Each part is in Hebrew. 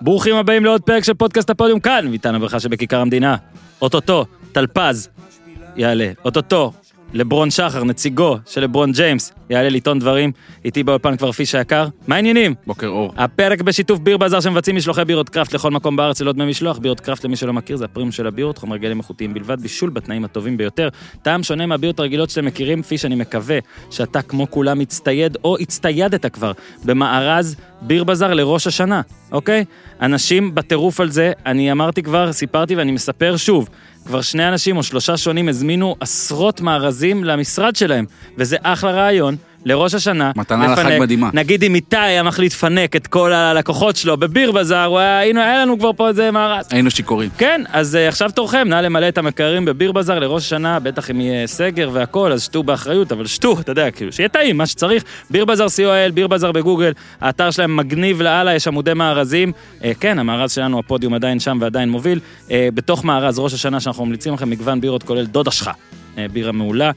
ברוכים הבאים לעוד פרק של פודקאסט הפודיום כאן, מטען הברכה שבכיכר המדינה. אוטוטו, טלפז, יעלה. אוטוטו, לברון שחר, נציגו של לברון ג'יימס, יעלה לטעון דברים. איתי באולפן כבר פיש היקר. מה העניינים? בוקר אור. הפרק בשיתוף ביר בזאר שמבצעים משלוחי בירות קראפט לכל מקום בארץ ללא דמי משלוח. בירות קראפט למי שלא מכיר זה הפרימיום של הבירות, חומר גלם איכותיים בלבד, בישול בתנאים הטובים ביותר. טעם שונה מהבירות הרגילות שאתם מכירים, פיש אני מקווה שאתה כמו כולם מצטייד או הצטיידת כבר במארז ביר בזאר לראש השנה, אוקיי? אנשים בטירוף על זה, אני אמרתי כבר, סיפרתי ואני מספר שוב. כבר שני אנשים או שלושה שונים הזמינו עשרות מארזים למשרד שלהם, וזה אחלה רעיון. לראש השנה, מתנה לחג מדהימה. נגיד אם איתי היה מחליט לפנק את כל הלקוחות שלו בביר בזאר, הוא היה, הנה, היה לנו כבר פה איזה מארז. היינו שיכורים. כן, אז uh, עכשיו תורכם, נא למלא את המקררים בביר בזאר לראש השנה, בטח אם יהיה סגר והכל, אז שתו באחריות, אבל שתו, אתה יודע, כאילו, שיהיה טעים, מה שצריך. ביר בזאר co.il, ביר בזאר בגוגל, האתר שלהם מגניב לאללה, יש עמודי מארזים. Uh, כן, המארז שלנו, הפודיום עדיין שם ועדיין מוביל. Uh, בתוך מארז ראש השנה שאנחנו ממליצים לכם מגוון בירות, כולל דודה שלך. בירה מעולה,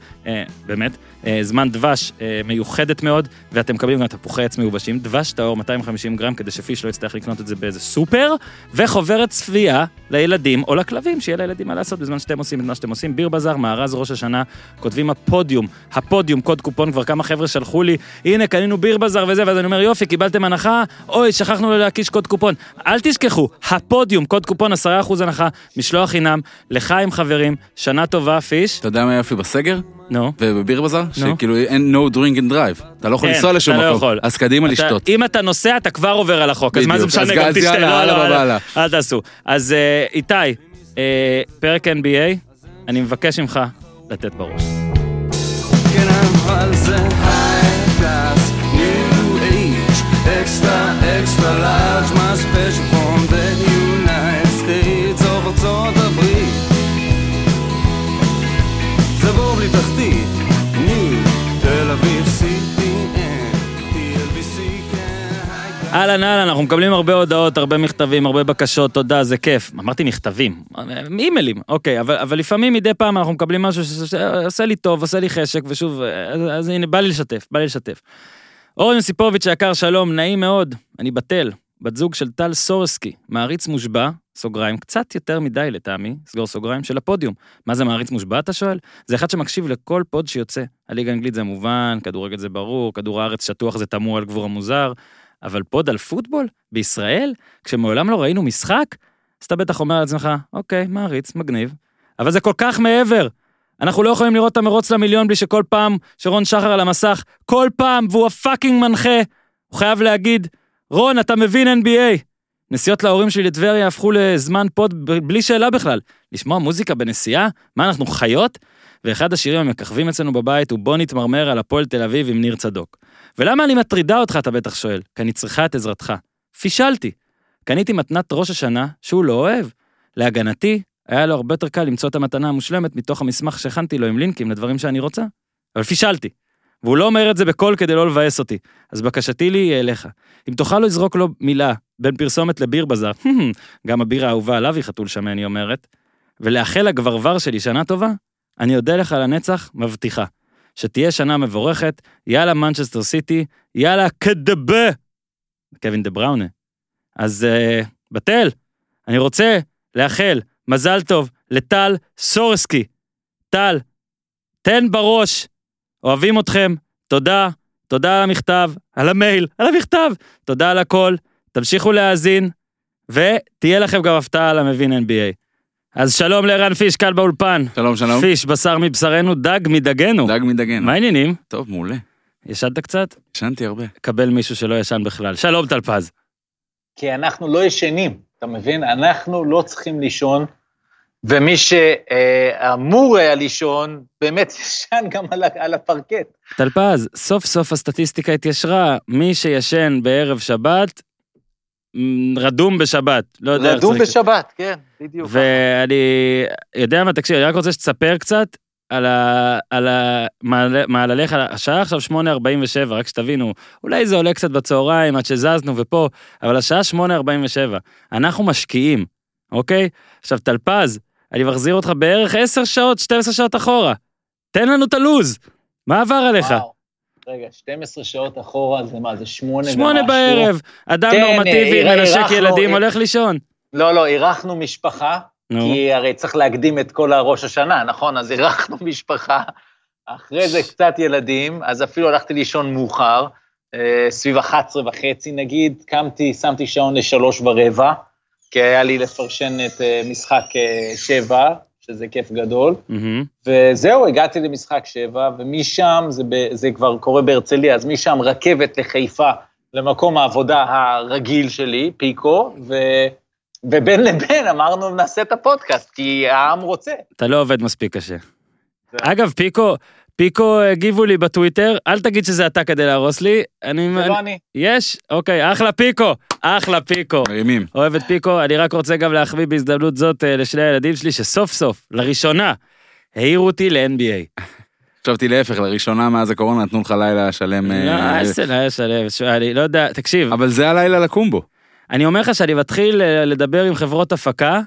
באמת, זמן דבש מיוחדת מאוד, ואתם מקבלים גם תפוחי עץ מיובשים, דבש טהור 250 גרם, כדי שפיש לא יצטרך לקנות את זה באיזה סופר, וחוברת צפייה לילדים או לכלבים, שיהיה לילדים מה לעשות בזמן שאתם עושים את מה שאתם עושים. ביר בזאר, מארז ראש השנה, כותבים הפודיום, הפודיום, קוד קופון, כבר כמה חבר'ה שלחו לי, הנה, קנינו ביר בזאר וזה, ואז אני אומר, יופי, קיבלתם הנחה, אוי, שכחנו להקיש קוד קופון. אל תשכחו, הפודיום, קוד קופון 10% הנחה, משלוח חינם, לחיים חברים, שנה טובה, פיש. אתה יודע מה יופי בסגר? נו. ובביר בזאר? שכאילו אין no drink and drive. אתה לא יכול כן, לנסוע לשום אתה לא מקום. יכול. אז קדימה אתה- לשתות. אם אתה נוסע, אתה כבר עובר על החוק, אז מה זה בדיוק. משנה, גם תשתה, לא, הלאה, לא, הלאה. אל תעשו. אז אה, איתי, אה, פרק NBA, אני מבקש ממך לתת בראש. כן אבל זה high class, new age, extra extra large, my אהלן אהלן, אנחנו מקבלים הרבה הודעות, הרבה מכתבים, הרבה בקשות, תודה, זה כיף. אמרתי מכתבים, אימיילים, אוקיי, אבל, אבל לפעמים מדי פעם אנחנו מקבלים משהו שעושה לי טוב, עושה לי חשק, ושוב, אז, אז הנה, בא לי לשתף, בא לי לשתף. אורן יוסיפוביץ' היקר, שלום, נעים מאוד, אני בטל, בת זוג של טל סורסקי, מעריץ מושבע, סוגריים, קצת יותר מדי לטעמי, סגור סוגריים, של הפודיום. מה זה מעריץ מושבע, אתה שואל? זה אחד שמקשיב לכל פוד שיוצא. הליגה האנגלית זה מובן, כדורגל זה ברור, כדור הארץ שטוח זה תמוה על גבול המוזר, אבל פוד על פוטבול? בישראל? כשמעולם לא ראינו משחק? אז אתה בטח אומר לעצמך, אוקיי, מעריץ, מגניב. אבל זה כל כך מעבר. אנחנו לא יכולים לראות את המרוץ למיליון בלי שכל פעם שרון שחר על המסך, כל פעם, והוא ה fucking מנחה, הוא חייב להגיד, רון, אתה מבין NBA. נסיעות להורים שלי לטבריה הפכו לזמן פוד בלי שאלה בכלל. לשמוע מוזיקה בנסיעה? מה, אנחנו חיות? ואחד השירים המככבים אצלנו בבית הוא בוא נתמרמר על הפועל תל אביב עם ניר צדוק. ולמה אני מטרידה אותך, אתה בטח שואל? כי אני צריכה את עזרתך. פישלתי. קניתי מתנת ראש השנה שהוא לא אוהב. להגנתי, היה לו הרבה יותר קל למצוא את המתנה המושלמת מתוך המסמך שהכנתי לו עם לינקים לדברים שאני רוצה. אבל פישלתי. והוא לא אומר את זה בקול כדי לא לבאס אותי. אז בקשתי לי היא אליך. אם תוכל לא לזרוק לו מילה בין פרסומת לביר בזאר, גם הבירה האהובה עליו היא חתול שמן, היא אומרת, ולאחל לגברבר שלי שנה טובה, אני אודה לך לנצח, מבטיחה. שתהיה שנה מבורכת, יאללה מנצ'סטר סיטי, יאללה קדבה. קווין דה בראונה. אז uh, בטל, אני רוצה לאחל מזל טוב לטל סורסקי. טל, תן בראש, אוהבים אתכם, תודה, תודה על המכתב, על המייל, על המכתב, תודה על הכל, תמשיכו להאזין, ותהיה לכם גם הפתעה על המבין NBA. אז שלום לערן פיש, קל באולפן. שלום, שלום. פיש, בשר מבשרנו, דג מדגנו. דג מדגן. מה העניינים? טוב, מעולה. ישנת קצת? ישנתי הרבה. קבל מישהו שלא ישן בכלל. שלום טלפז. כי אנחנו לא ישנים, אתה מבין? אנחנו לא צריכים לישון, ומי שאמור היה לישון, באמת ישן גם על, הפרקט. טלפז, סוף סוף הסטטיסטיקה התיישרה, מי שישן בערב שבת, רדום בשבת. לא יודע איך רדום בשבת, כן, בדיוק. ואני יודע מה, תקשיב, אני רק רוצה שתספר קצת על ה... על ה... מעלליך, השעה עכשיו 8.47, רק שתבינו, אולי זה עולה קצת בצהריים עד שזזנו ופה, אבל השעה 8.47, אנחנו משקיעים, אוקיי? עכשיו, טלפז, אני מחזיר אותך בערך 10 שעות, 12 שעות אחורה. תן לנו את הלו"ז, מה עבר עליך? וואו. רגע, 12 שעות אחורה זה מה, זה שמונה ומשהו? שמונה בערב, אדם כן, נורמטיבי, אירחנו- מנשק ילדים, איר- הולך לישון. לא, לא, אירחנו משפחה, נו. כי הרי צריך להקדים את כל הראש השנה, נכון? אז אירחנו משפחה, אחרי זה קצת ילדים, אז אפילו הלכתי לישון מאוחר, אה, סביב 11 וחצי נגיד, קמתי, שמתי שעון לשלוש ורבע, כי היה לי לפרשן את אה, משחק אה, שבע, שזה כיף גדול, מהמם. וזהו, הגעתי למשחק שבע, ומשם, זה, ב, זה כבר קורה בהרצליה, אז משם רכבת לחיפה, למקום העבודה הרגיל שלי, פיקו, ו, ובין לבין אמרנו, נעשה את הפודקאסט, כי העם רוצה. אתה לא עובד מספיק קשה. זה- אגב, פיקו, פיקו הגיבו לי בטוויטר, אל תגיד שזה אתה כדי להרוס לי. אני... זה לא אני. יש? אוקיי, אחלה פיקו, אחלה פיקו. מרימים. אוהב את פיקו, אני רק רוצה גם להחמיא בהזדמנות זאת אה, לשני הילדים שלי, שסוף סוף, לראשונה, העירו אותי ל-NBA. חשבתי להפך, לראשונה מאז הקורונה נתנו לך לילה שלם. אה, לא, איזה לילה שלם, שואל, אני לא יודע, תקשיב, אבל זה הלילה לקום בו. אני אומר לך שאני מתחיל אה, לדבר עם חברות הפקה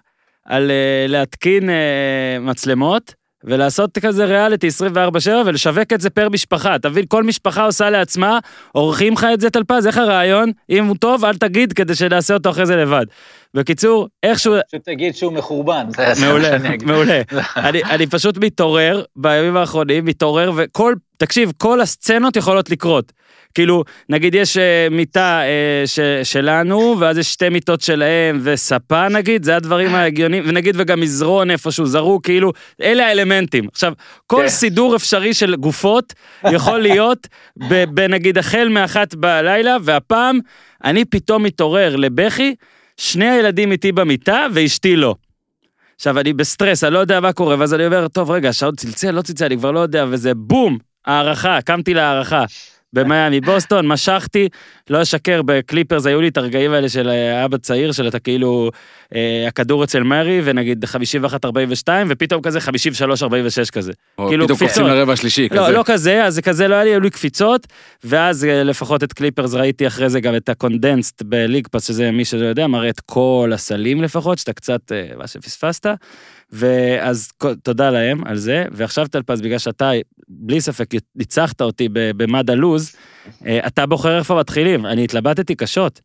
על אה, להתקין אה, מצלמות. ולעשות כזה ריאליטי 24/7 ולשווק את זה פר משפחה, אתה מבין? כל משפחה עושה לעצמה, עורכים לך את זה טלפז, איך הרעיון? אם הוא טוב, אל תגיד כדי שנעשה אותו אחרי זה לבד. בקיצור, איכשהו, שתגיד שהוא מחורבן, מעולה. מעולה. אני, אני פשוט מתעורר בימים האחרונים, מתעורר, וכל, תקשיב, כל הסצנות יכולות לקרות. כאילו, נגיד יש אה, מיטה אה, ש, שלנו, ואז יש שתי מיטות שלהם, וספה נגיד, זה הדברים ההגיוניים, ונגיד וגם מזרון איפשהו זרוק, כאילו, אלה האלמנטים. עכשיו, כל כן. סידור אפשרי של גופות יכול להיות, בנגיד החל מאחת בלילה, והפעם אני פתאום מתעורר לבכי, שני הילדים איתי במיטה ואשתי לא. עכשיו, אני בסטרס, אני לא יודע מה קורה, ואז אני אומר, טוב, רגע, השעון צלצל, לא צלצל, אני כבר לא יודע, וזה בום, הערכה, קמתי להערכה. במיאמי, בוסטון, משכתי, לא אשקר, בקליפרס היו לי את הרגעים האלה של אה, אבא צעיר, של אתה כאילו, אה, הכדור אצל מרי, ונגיד 51-42, ופתאום כזה 53-46 כזה. או כאילו, פתאום קפיצות. קופצים לרבע השלישי, לא, כזה. לא כזה, אז זה כזה לא היה לי, היו לי קפיצות, ואז אה, לפחות את קליפרס ראיתי אחרי זה גם את ה condensed ב League Pass, שזה מי שלא יודע, מראה את כל הסלים לפחות, שאתה קצת, אה, מה שפספסת, ואז תודה להם על זה, ועכשיו טלפז, בגלל שאתה, בלי ספק, ניצחת אותי במד הלוז, אה, אתה בוחר איפה מתחילים, אני התלבטתי קשות.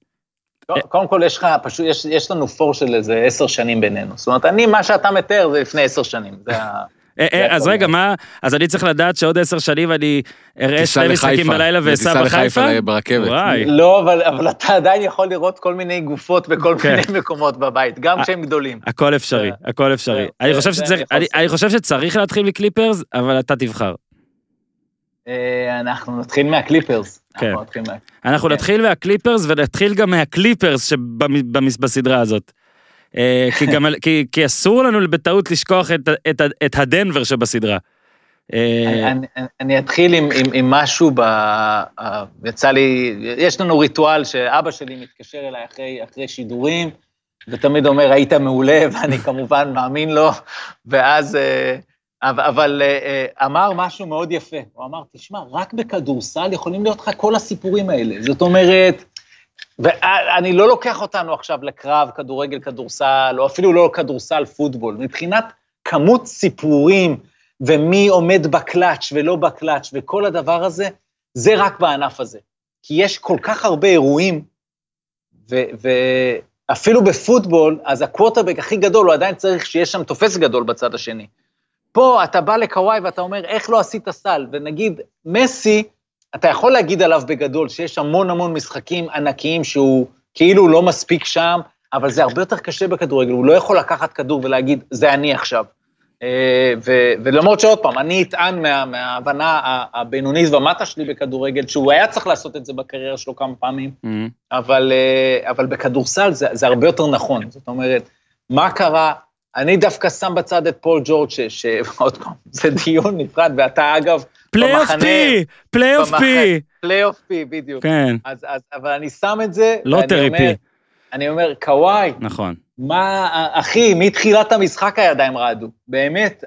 קודם כל, יש לך, פשוט, יש, יש לנו פור של איזה עשר שנים בינינו. זאת אומרת, אני, מה שאתה מתאר זה לפני עשר שנים. אה, אה, זה אז הכל. רגע, מה, אז אני צריך לדעת שעוד עשר שנים אני אראה שני משחקים בלילה ואסע בחיפה? לחיפה ברכבת. וואי. לא, אבל, אבל אתה עדיין יכול לראות כל מיני גופות בכל כן. מיני מקומות בבית, גם כשהם גדולים. הכל אפשרי, הכל אפשרי. אני חושב שצריך, אני יכול אני- לעשות. אני חושב שצריך להתחיל מקליפרס, אבל אתה תבחר. אה, אנחנו נתחיל מהקליפרס. כן. אנחנו נתחיל מה... אנחנו כן. נתחיל מהקליפרס ונתחיל גם מהקליפרס שבסדרה הזאת. אה, כי גם, כי, כי אסור לנו בטעות לשכוח את, את, את הדנבר שבסדרה. אה, אני- אני- אני אתחיל עם, עם, עם משהו ב... יצא לי, יש לנו ריטואל שאבא שלי מתקשר אליי אחרי, אחרי שידורים, ותמיד אומר, היית מעולה, ואני כמובן מאמין לו, ואז... אה, אבל, אמר משהו מאוד יפה, הוא אמר, תשמע, רק בכדורסל יכולים להיות לך כל הסיפורים האלה. זאת אומרת, ואני לא לוקח אותנו עכשיו לקרב כדורגל, כדורסל, או אפילו לא כדורסל, פוטבול. מבחינת כמות סיפורים, ומי עומד בקלאץ' ולא בקלאץ', וכל הדבר הזה, זה רק בענף הזה. כי יש כל כך הרבה אירועים, ואפילו בפוטבול, אז הקווטרבק הכי גדול, הוא עדיין צריך שיש שם תופס גדול בצד השני. פה אתה בא לקוואי ואתה אומר, איך לא עשית סל? ונגיד, מסי, אתה יכול להגיד עליו בגדול שיש המון המון משחקים ענקיים שהוא כאילו לא מספיק שם, אבל זה הרבה יותר קשה בכדורגל, הוא לא יכול לקחת כדור ולהגיד, זה אני עכשיו. אה, ו- ולמרות שעוד פעם, אני אטען מה, מההבנה הבינונית ומטה שלי בכדורגל, שהוא היה צריך לעשות את זה בקריירה שלו כמה פעמים, אה, אבל, אה, אבל בכדורסל זה, זה הרבה יותר נכון. זאת אומרת, מה קרה? אני דווקא שם בצד את פול ג'ורג', ש- שעוד פעם, זה דיון נפרד, ואתה אגב, playoff P, playoff P. playoff P, בדיוק. כן, אז, אז, אבל אני שם את זה, לוטרי ואני אומר, P. אני אומר, קוואי, נכון. מה, אחי, מתחילת המשחק הידיים רעדו. באמת,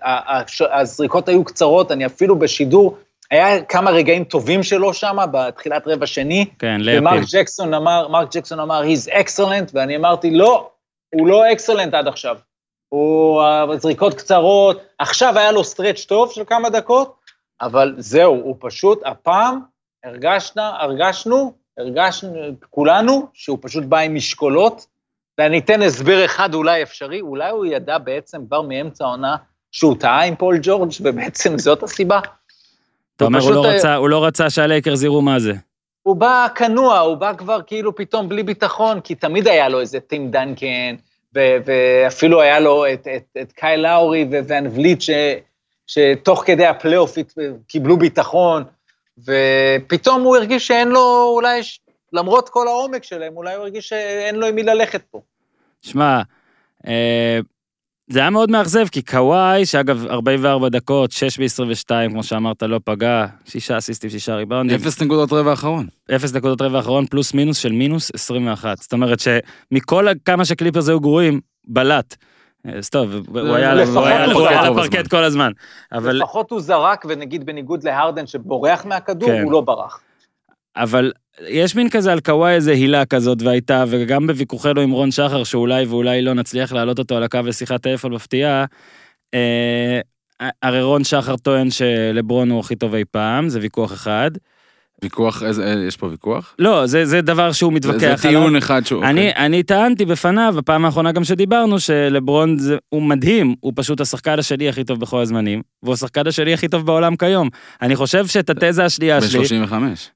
הזריקות היו קצרות, אני אפילו בשידור, היה כמה רגעים טובים שלו שם, בתחילת רבע שני, כן, ומרק לאפים. ג'קסון אמר, מרק ג'קסון אמר, he's excellent, ואני אמרתי, לא, הוא לא excellent עד עכשיו. הוא, הזריקות קצרות, עכשיו היה לו stretch טוב של כמה דקות, אבל זהו, הוא פשוט, הפעם, הרגשנו, הרגשנו, הרגשנו, כולנו, שהוא פשוט בא עם משקולות, ואני אתן הסבר אחד אולי אפשרי, אולי הוא ידע בעצם כבר מאמצע העונה שהוא טעה עם פול ג'ורג', ובעצם זאת הסיבה. אתה אומר, הוא פשוט, לא אה, רצה- הוא לא רצה שהלייקרס יראו מה זה. הוא בא כנוע, הוא בא כבר כאילו פתאום בלי ביטחון, כי תמיד היה לו איזה טים דנקן, ואפילו היה לו את, את, את קייל לאורי וואן וליט, שתוך כדי הפלייאוף קיבלו ביטחון, ופתאום הוא הרגיש שאין לו, אולי, למרות כל העומק שלהם, אולי הוא הרגיש שאין לו עם מי ללכת פה. שמע, אה, זה היה מאוד מאכזב, כי קוואי, שאגב, 44 דקות, 6 ב-22, כמו שאמרת, לא פגע, שישה אסיסטים, שישה ריבאונדים, אפס נקודות רבע האחרון. אפס דקות רבע האחרון, פלוס מינוס של מינוס 21. זאת אומרת שמכל כמה שקליפרס היו גרועים, בלט. אז טוב, הוא היה על הפרקט- כל הזמן. אבל לפחות הוא זרק, ונגיד בניגוד להרדן שבורח מהכדור, כן. הוא לא ברח. אבל יש מין כזה על קוואי איזה הילה כזאת והייתה, וגם בוויכוחינו עם רון שחר, שאולי ואולי לא נצליח להעלות אותו על הקו לשיחת טלפון מפתיעה, אה, הרי רון שחר טוען שלברון הוא הכי טוב אי פעם, זה ויכוח אחד. ויכוח, איזה, אה, יש פה ויכוח? לא, זה, זה דבר שהוא מתווכח זה עליו. טיעון אחד שהוא... אני, אוקיי. אני טענתי בפניו, בפעם האחרונה גם שדיברנו, שלברון זה, הוא מדהים, הוא פשוט השחקן השני הכי טוב בכל הזמנים, והוא השחקן השני הכי טוב בעולם כיום. אני חושב שאת התזה השנייה שלי, ב-35.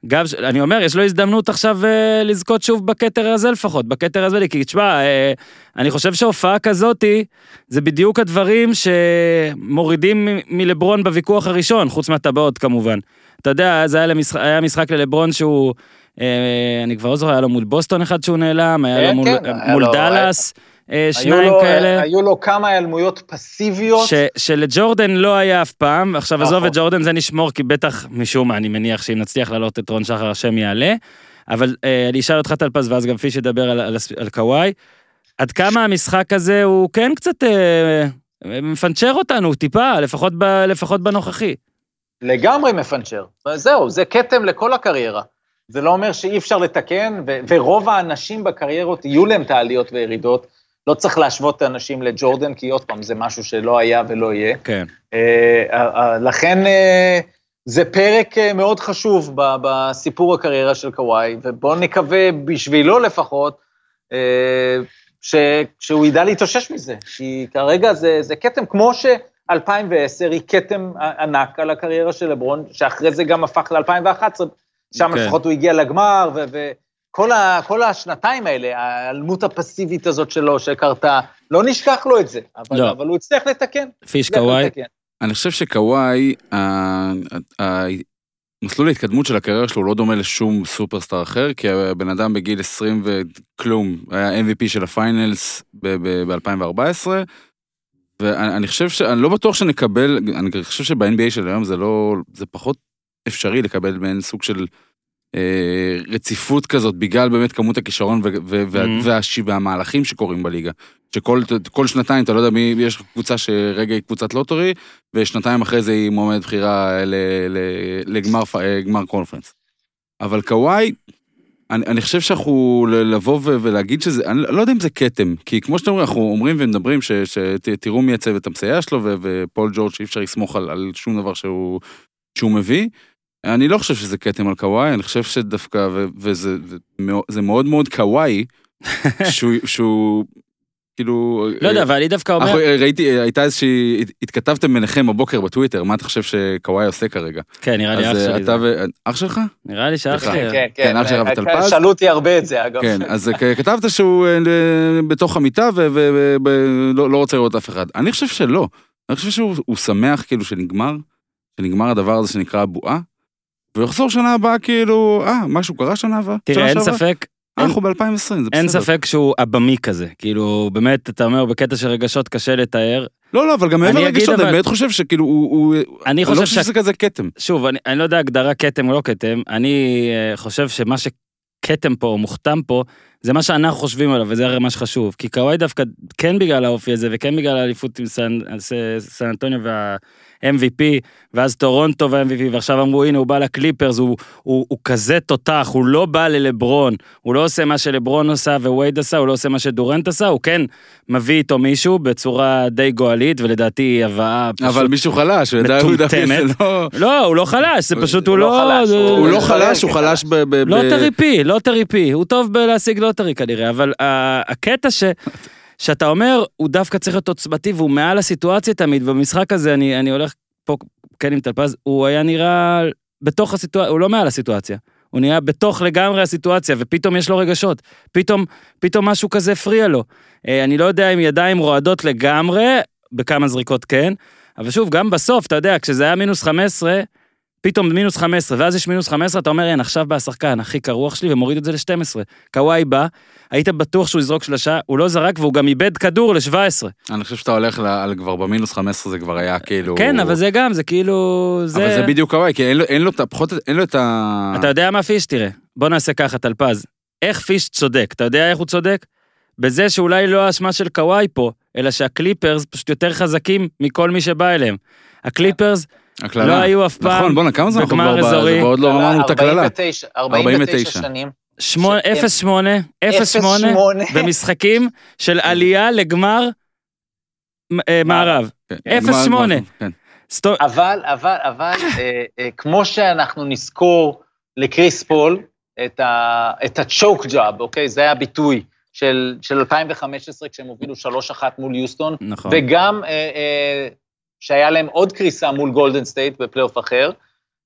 גם, אני אומר, יש לו הזדמנות עכשיו אה, לזכות שוב בכתר הזה לפחות, בכתר הזה, כי תשמע, אה, אני חושב שהופעה כזאתי, זה בדיוק הדברים שמורידים מלברון בוויכוח הראשון, חוץ מהטבעות כמובן. אתה יודע, אז היה, למשחק, היה משחק ללברון שהוא, אה, אני כבר לא זוכר, היה לו מול בוסטון אחד שהוא נעלם, היה לו כן, מול, כן, היה מול לו- דאלאס, אה, היו שניים לו- כאלה. היו לו כמה היעלמויות פסיביות. ש, שלג'ורדן לא היה אף פעם, עכשיו עזוב נכון. את ג'ורדן זה נשמור, כי בטח משום מה, אני מניח שאם נצליח להעלות את רון שחר השם יעלה, אבל אה, אני אשאל אותך טלפז ואז גם פיש ידבר על, על, על קוואי, עד כמה המשחק הזה הוא כן קצת אה, מפנצ'ר אותנו טיפה, לפחות, ב, לפחות בנוכחי. לגמרי מפנצ'ר. זהו, זה כתם לכל הקריירה. זה לא אומר שאי אפשר לתקן, ו- ורוב האנשים בקריירות יהיו להם את העליות וירידות. לא צריך להשוות את האנשים לג'ורדן, כי עוד פעם, זה משהו שלא היה ולא יהיה. כן. אה, אה, אה, לכן אה, זה פרק אה, מאוד חשוב בסיפור הקריירה של קוואי, ובואו נקווה, בשבילו לפחות, אה, ש- שהוא ידע להתאושש מזה. כי כרגע זה, זה כתם, כמו ש-2010 היא כתם ענק על הקריירה של לברון, שאחרי זה גם הפך ל-2011, שם כן. לפחות הוא הגיע לגמר, ו... ו- השנתיים האלה, ההיעלמות הפסיבית הזאת שלו שקרתה, לא נשכח לו את זה, אבל, לא. אבל הוא הצליח לתקן. פיש קוואי. אני חושב שקוואי, מסלול ההתקדמות של הקריירה שלו לא דומה לשום סופרסטאר אחר, כי הבן אדם בגיל 20 וכלום, היה MVP של ה Finals ב-2014, ואני אני חושב ש... אני לא בטוח שנקבל, אני חושב שב-NBA של היום זה לא... זה פחות אפשרי לקבל מעין סוג של אה, רציפות כזאת, בגלל באמת כמות הכישרון ו- ו- וה- Mhm. והש- והמהלכים שקורים בליגה. שכל כל שנתיים אתה לא יודע מי, יש קבוצה שרגע היא קבוצת lottery, ושנתיים אחרי זה היא מועמדת בכירה ל- ל- לגמר פ- אה, conference. אבל קוואי, אני, אני חושב שאנחנו לבוא ו- ולהגיד שזה, אני לא יודע אם זה כתם, כי כמו שאתם אומרים, אנחנו אומרים ומדברים שתראו מי הצוות המסייע שלו, ו- ופול ג'ורג' שאי אפשר לסמוך על, על שום דבר שהוא, שהוא מביא. אני לא חושב שזה כתם על קוואי, אני חושב שדווקא, ו- וזה זה מאו- זה מאוד מאוד קוואי, שהוא, שהוא כאילו... לא יודע, אבל אני דווקא אומר, ראיתי, הייתה איזושהי, התכתבתם ביניכם בבוקר בטוויטר, מה אתה חושב שקוואי עושה כרגע? כן, נראה לי אח אז אה, שלי, אתה זה. ו... אח שלך? נראה לי שאח. שלי, כן, כן, כן, אח של רבי אה, טלפז. שאלו אותי הרבה את זה, אגב. כן, אז כתבת שהוא אה, ל- בתוך המיטה ולא לא רוצה לראות אף אחד. אני חושב שלא. אני חושב שהוא הוא שמח כאילו שנגמר, שנגמר הדבר הזה שנקרא הבועה, והוא יחזור שנה הבאה כאילו, אה, משהו קרה שנה הבאה? תראה, אין? ספק, אה, אנחנו ב-2020, זה בסדר. אין ספק שהוא עבמי כזה, כאילו, באמת, אתה אומר, בקטע של רגשות קשה לתאר. לא, לא, אבל גם מעבר לרגשות, אני באמת חושב שכאילו, הוא... אני לא חושב שזה כזה כתם. שוב, אני, אני לא יודע הגדרה כתם או לא כתם, אני אה, חושב שמה שכתם פה, או מוכתם פה, זה מה שאנחנו חושבים עליו, וזה הרי מה שחשוב. כי קוואי דווקא, כן בגלל האופי הזה, וכן בגלל האליפות עם סן, סן אנטוניו MVP, ואז טורונטו ו-MVP, ועכשיו אמרו, הנה, הוא בא לקליפרס, הוא, הוא, הוא כזה תותח, הוא לא בא ללברון, הוא לא עושה מה שלברון עשה ווייד עשה, הוא לא עושה מה שדורנט עשה, הוא כן מביא איתו מישהו בצורה די גועלית, ולדעתי היא הבאה פשוט... אבל מישהו חלש, הוא ידע, הוא ידע, זה. לא... לא, הוא לא חלש, זה פשוט, הוא הוא לא לא... חלש, הוא הוא לא הוא חלש, הוא ב... ב- ב- לוטרי פי, לוטרי פי, הוא טוב בלהשיג לוטרי כנראה, אבל הקטע ש... שאתה אומר, הוא דווקא צריך להיות עוצמתי והוא מעל הסיטואציה תמיד, ובמשחק הזה אני, אני הולך פה כן עם טלפז, הוא היה נראה בתוך הסיטואציה, הוא לא מעל הסיטואציה. הוא נהיה בתוך לגמרי הסיטואציה, ופתאום יש לו רגשות. פתאום, פתאום משהו כזה הפריע לו. אה, אני לא יודע אם ידיים רועדות לגמרי, בכמה זריקות כן, אבל שוב, גם בסוף, אתה יודע, כשזה היה מינוס 15, פתאום מינוס 15, ואז יש מינוס 15, אתה אומר, אין, עכשיו בא השחקן הכי קרוח שלי, ומוריד את זה ל-12. קוואי בא, היית בטוח שהוא יזרוק שלושה, הוא לא זרק, והוא גם איבד כדור ל-17. אני חושב שאתה הולך על כבר במינוס 15 זה כבר היה כאילו... כן, אבל זה גם, זה כאילו... זה... אבל זה בדיוק קוואי, כי אין לו- אין לו. פחות... אין לו את ה... אתה יודע מה פיש? תראה, בוא נעשה ככה, טלפז. איך פיש צודק? אתה יודע איך הוא צודק? בזה שאולי לא האשמה של קוואי פה, אלא שהקליפרס פשוט יותר חזקים מכל מי שבא אליהם. הקליפרס הקללה. לא היו אף פעם נכון, בואנה, כמה זמן אנחנו כבר ב- אזורי. זה, ועוד לא אמרנו את הקללה. 49, 49 שנים. שמונה- שהם- 0-8, 0-8 0-8. במשחקים של עלייה לגמר אה, מערב. כן, 0-8. גמר- כן. סטו- אבל, אבל, אבל, אה, אה, כמו שאנחנו נזכור לקריס פול את ה- את ה choke job, אוקיי? זה היה הביטוי של של 2015, כשהם הובילו 3-1 מול יוסטון, נכון. וגם אה, אה, שהיה להם עוד קריסה מול גולדן סטייט בפלייאוף אחר.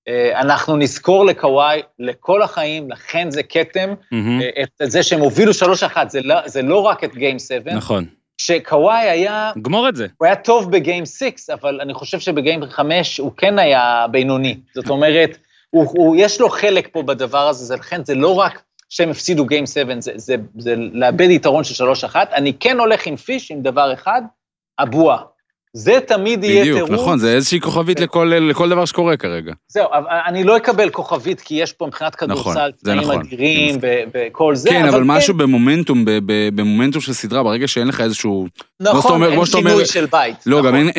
אה, אנחנו נזכור לקוואי לכל החיים, לכן זה כתם, אה, את זה שהם הובילו 3-1, זה לא- זה לא רק את גיים 7, נכון. שקוואי היה גמור את זה. הוא היה טוב בגיים 6, אבל אני חושב שבגיים 5 הוא כן היה בינוני. זאת אומרת, הוא, הוא, יש לו חלק פה בדבר הזה, זה, לכן זה לא רק שהם הפסידו גיים 7, זה, זה, זה לאבד יתרון של 3-1. אני כן הולך עם פיש עם דבר אחד, הבועה. זה תמיד יהיה בדיוק, טירוף. נכון, זה איזושהי כוכבית לכל לכל דבר שקורה כרגע. זהו, אבל אני לא אקבל כוכבית, כי יש פה מבחינת כדורסל, נכון, זה תנאים נכון. אדירים וכל זה, כן, אבל כן, משהו במומנטום, ב- ב- במומנטום של סדרה, ברגע שאין לך איזשהו... נכון, אומר- אין שינוי של בית. לא, נכון, גם אין-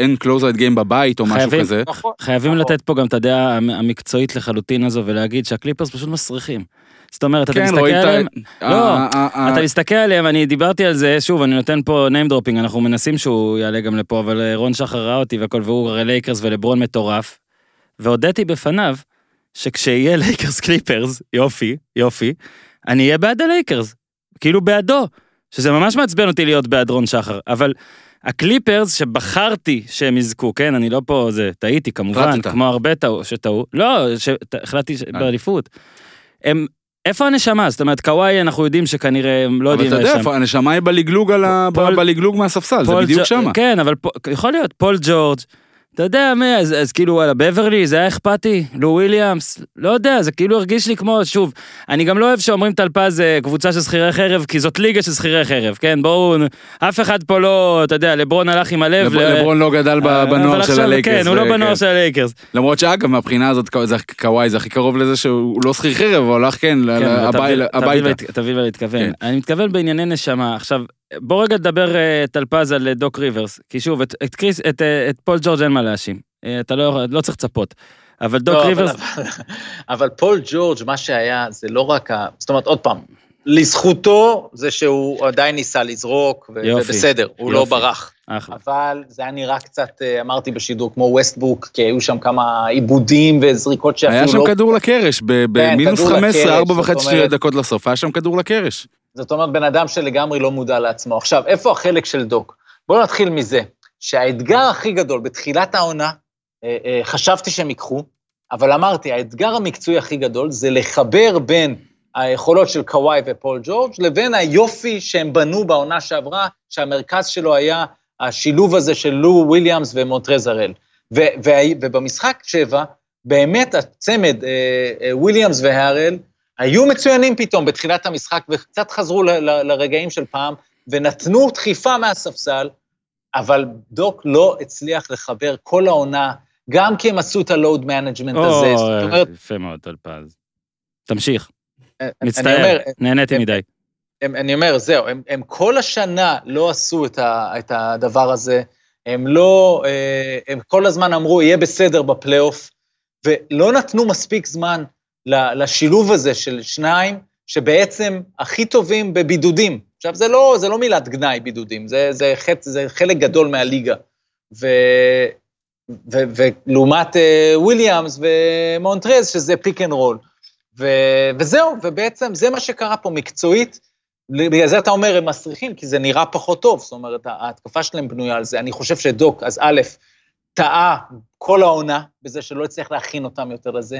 אין close-out game בבית או משהו חייבים- כזה. נכון. חייבים נכון. לתת פה גם את הדעה המ- המקצועית לחלוטין הזו, ולהגיד שהקליפרס פשוט מסריחים. זאת אומרת, אתה כן, מסתכל עליהם. לא, אתה מסתכל עליהם, אני דיברתי על זה, שוב, אני נותן פה name dropping, אנחנו מנסים שהוא יעלה גם לפה, אבל אה, רון שחר ראה אותי והכל, והוא הרי לייקרס ולברון מטורף, והודיתי בפניו, שכשיהיה לייקרס קליפרס, יופי, יופי, אני אהיה בעד הלייקרס, כאילו בעדו, שזה ממש מעצבן אותי להיות בעד רון שחר, אבל הקליפרס שבחרתי שהם יזכו, כן, אני לא פה, זה, טעיתי כמובן. כמו הרבה טעו, שטעו, לא, החלטתי ש- באליפות. הם, איפה הנשמה? זאת אומרת, קוואי אנחנו יודעים שכנראה הם לא אבל יודעים אתה יודע הנשמה היא בלגלוג מהספסל, זה בדיוק שמה. כן, אבל יכול להיות, פול ג'ורג', אתה יודע מי, אז, אז כאילו וואלה, בברלי, זה היה אכפתי, לו וויליאמס, לא יודע, זה כאילו הרגיש לי כמו, שוב, אני גם לא אוהב שאומרים טלפז זה קבוצה של שכירי חרב, כי זאת ליגה של שכירי חרב, כן, בואו, אף אחד פה לא, אתה יודע, לברון הלך עם הלב. לב- לברון לא גדל בנוער של עכשיו, הלייקרס. כן, הוא לא בנוער כן. של הלייקרס. למרות שאגב, מהבחינה הזאת, קוואי זה הכי קרוב לזה שהוא לא שכיר חרב, אבל הלך כן, ל- כן, ל- הביתה. תבין- תבין מה להתכוון. כן. אני מתכוון בענייני נשמה. עכשיו, בוא רגע נדבר אה, טלפז על אה, דוק ריברס, כי שוב, את- את קריס, את אה, את פול ג'ורג' אין מה להאשים. אה, אתה לא לא צריך לצפות. אבל דוק לא, ריברס, אבל- אבל פול ג'ורג', מה שהיה, זה לא רק ה... זאת אומרת, עוד פעם, לזכותו זה שהוא עדיין ניסה לזרוק, ו- יופי, ובסדר, הוא לא יופי. ברח. אחלה. אבל זה היה נראה קצת, אה, אמרתי בשידור, כמו ווסטברוק, כי היו שם כמה איבודים וזריקות שאפילו היה לא... שם כדור לקרש, ב- במינוס כדור 15, לקרש, 4 זאת וחצי דקות לסוף, היה שם כדור לקרש. זאת אומרת, בן אדם שלגמרי לא מודע לעצמו. עכשיו, איפה החלק של דוק? בואו נתחיל מזה, שהאתגר הכי גדול בתחילת העונה, אה, אה, חשבתי שהם ייקחו, אבל אמרתי, האתגר המקצועי הכי גדול זה לחבר בין היכולות של קוואי ופול ג'ורג' לבין היופי שהם בנו בעונה שעברה, שהמרכז שלו היה השילוב הזה של לו וויליאמס ומונטרז הראל. ובמשחק שבע, באמת הצמד, אה, וויליאמס והראל, היו מצוינים פתאום בתחילת המשחק, וקצת חזרו לרגעים של פעם, ונתנו דחיפה מהספסל, אבל דוק לא הצליח לחבר כל העונה, גם כי הם עשו את ה load management הזה. זאת או, אומרת, יפה מאוד, טלפז. תמשיך, אני מצטער, נהניתי מדי. הם, אני אומר, זהו, הם, הם כל השנה לא עשו את, ה, את הדבר הזה. הם לא, אה, הם כל הזמן אמרו, יהיה בסדר בפלייאוף, ולא נתנו מספיק זמן לשילוב הזה של שניים, שבעצם הכי טובים בבידודים. עכשיו, זה לא, זה לא מילת גנאי, בידודים, זה, זה, חט, זה חלק גדול מהליגה. ו, ו, ולעומת אה, וויליאמס ומונטרז, שזה pick and roll. ו, וזהו, ובעצם זה מה שקרה פה מקצועית. בגלל זה אתה אומר, הם מסריחים, כי זה נראה פחות טוב, זאת אומרת, ההתקפה שלהם בנויה על זה. אני חושב שדוק, א', אז א', טעה כל העונה בזה שלא הצליח להכין אותם יותר לזה.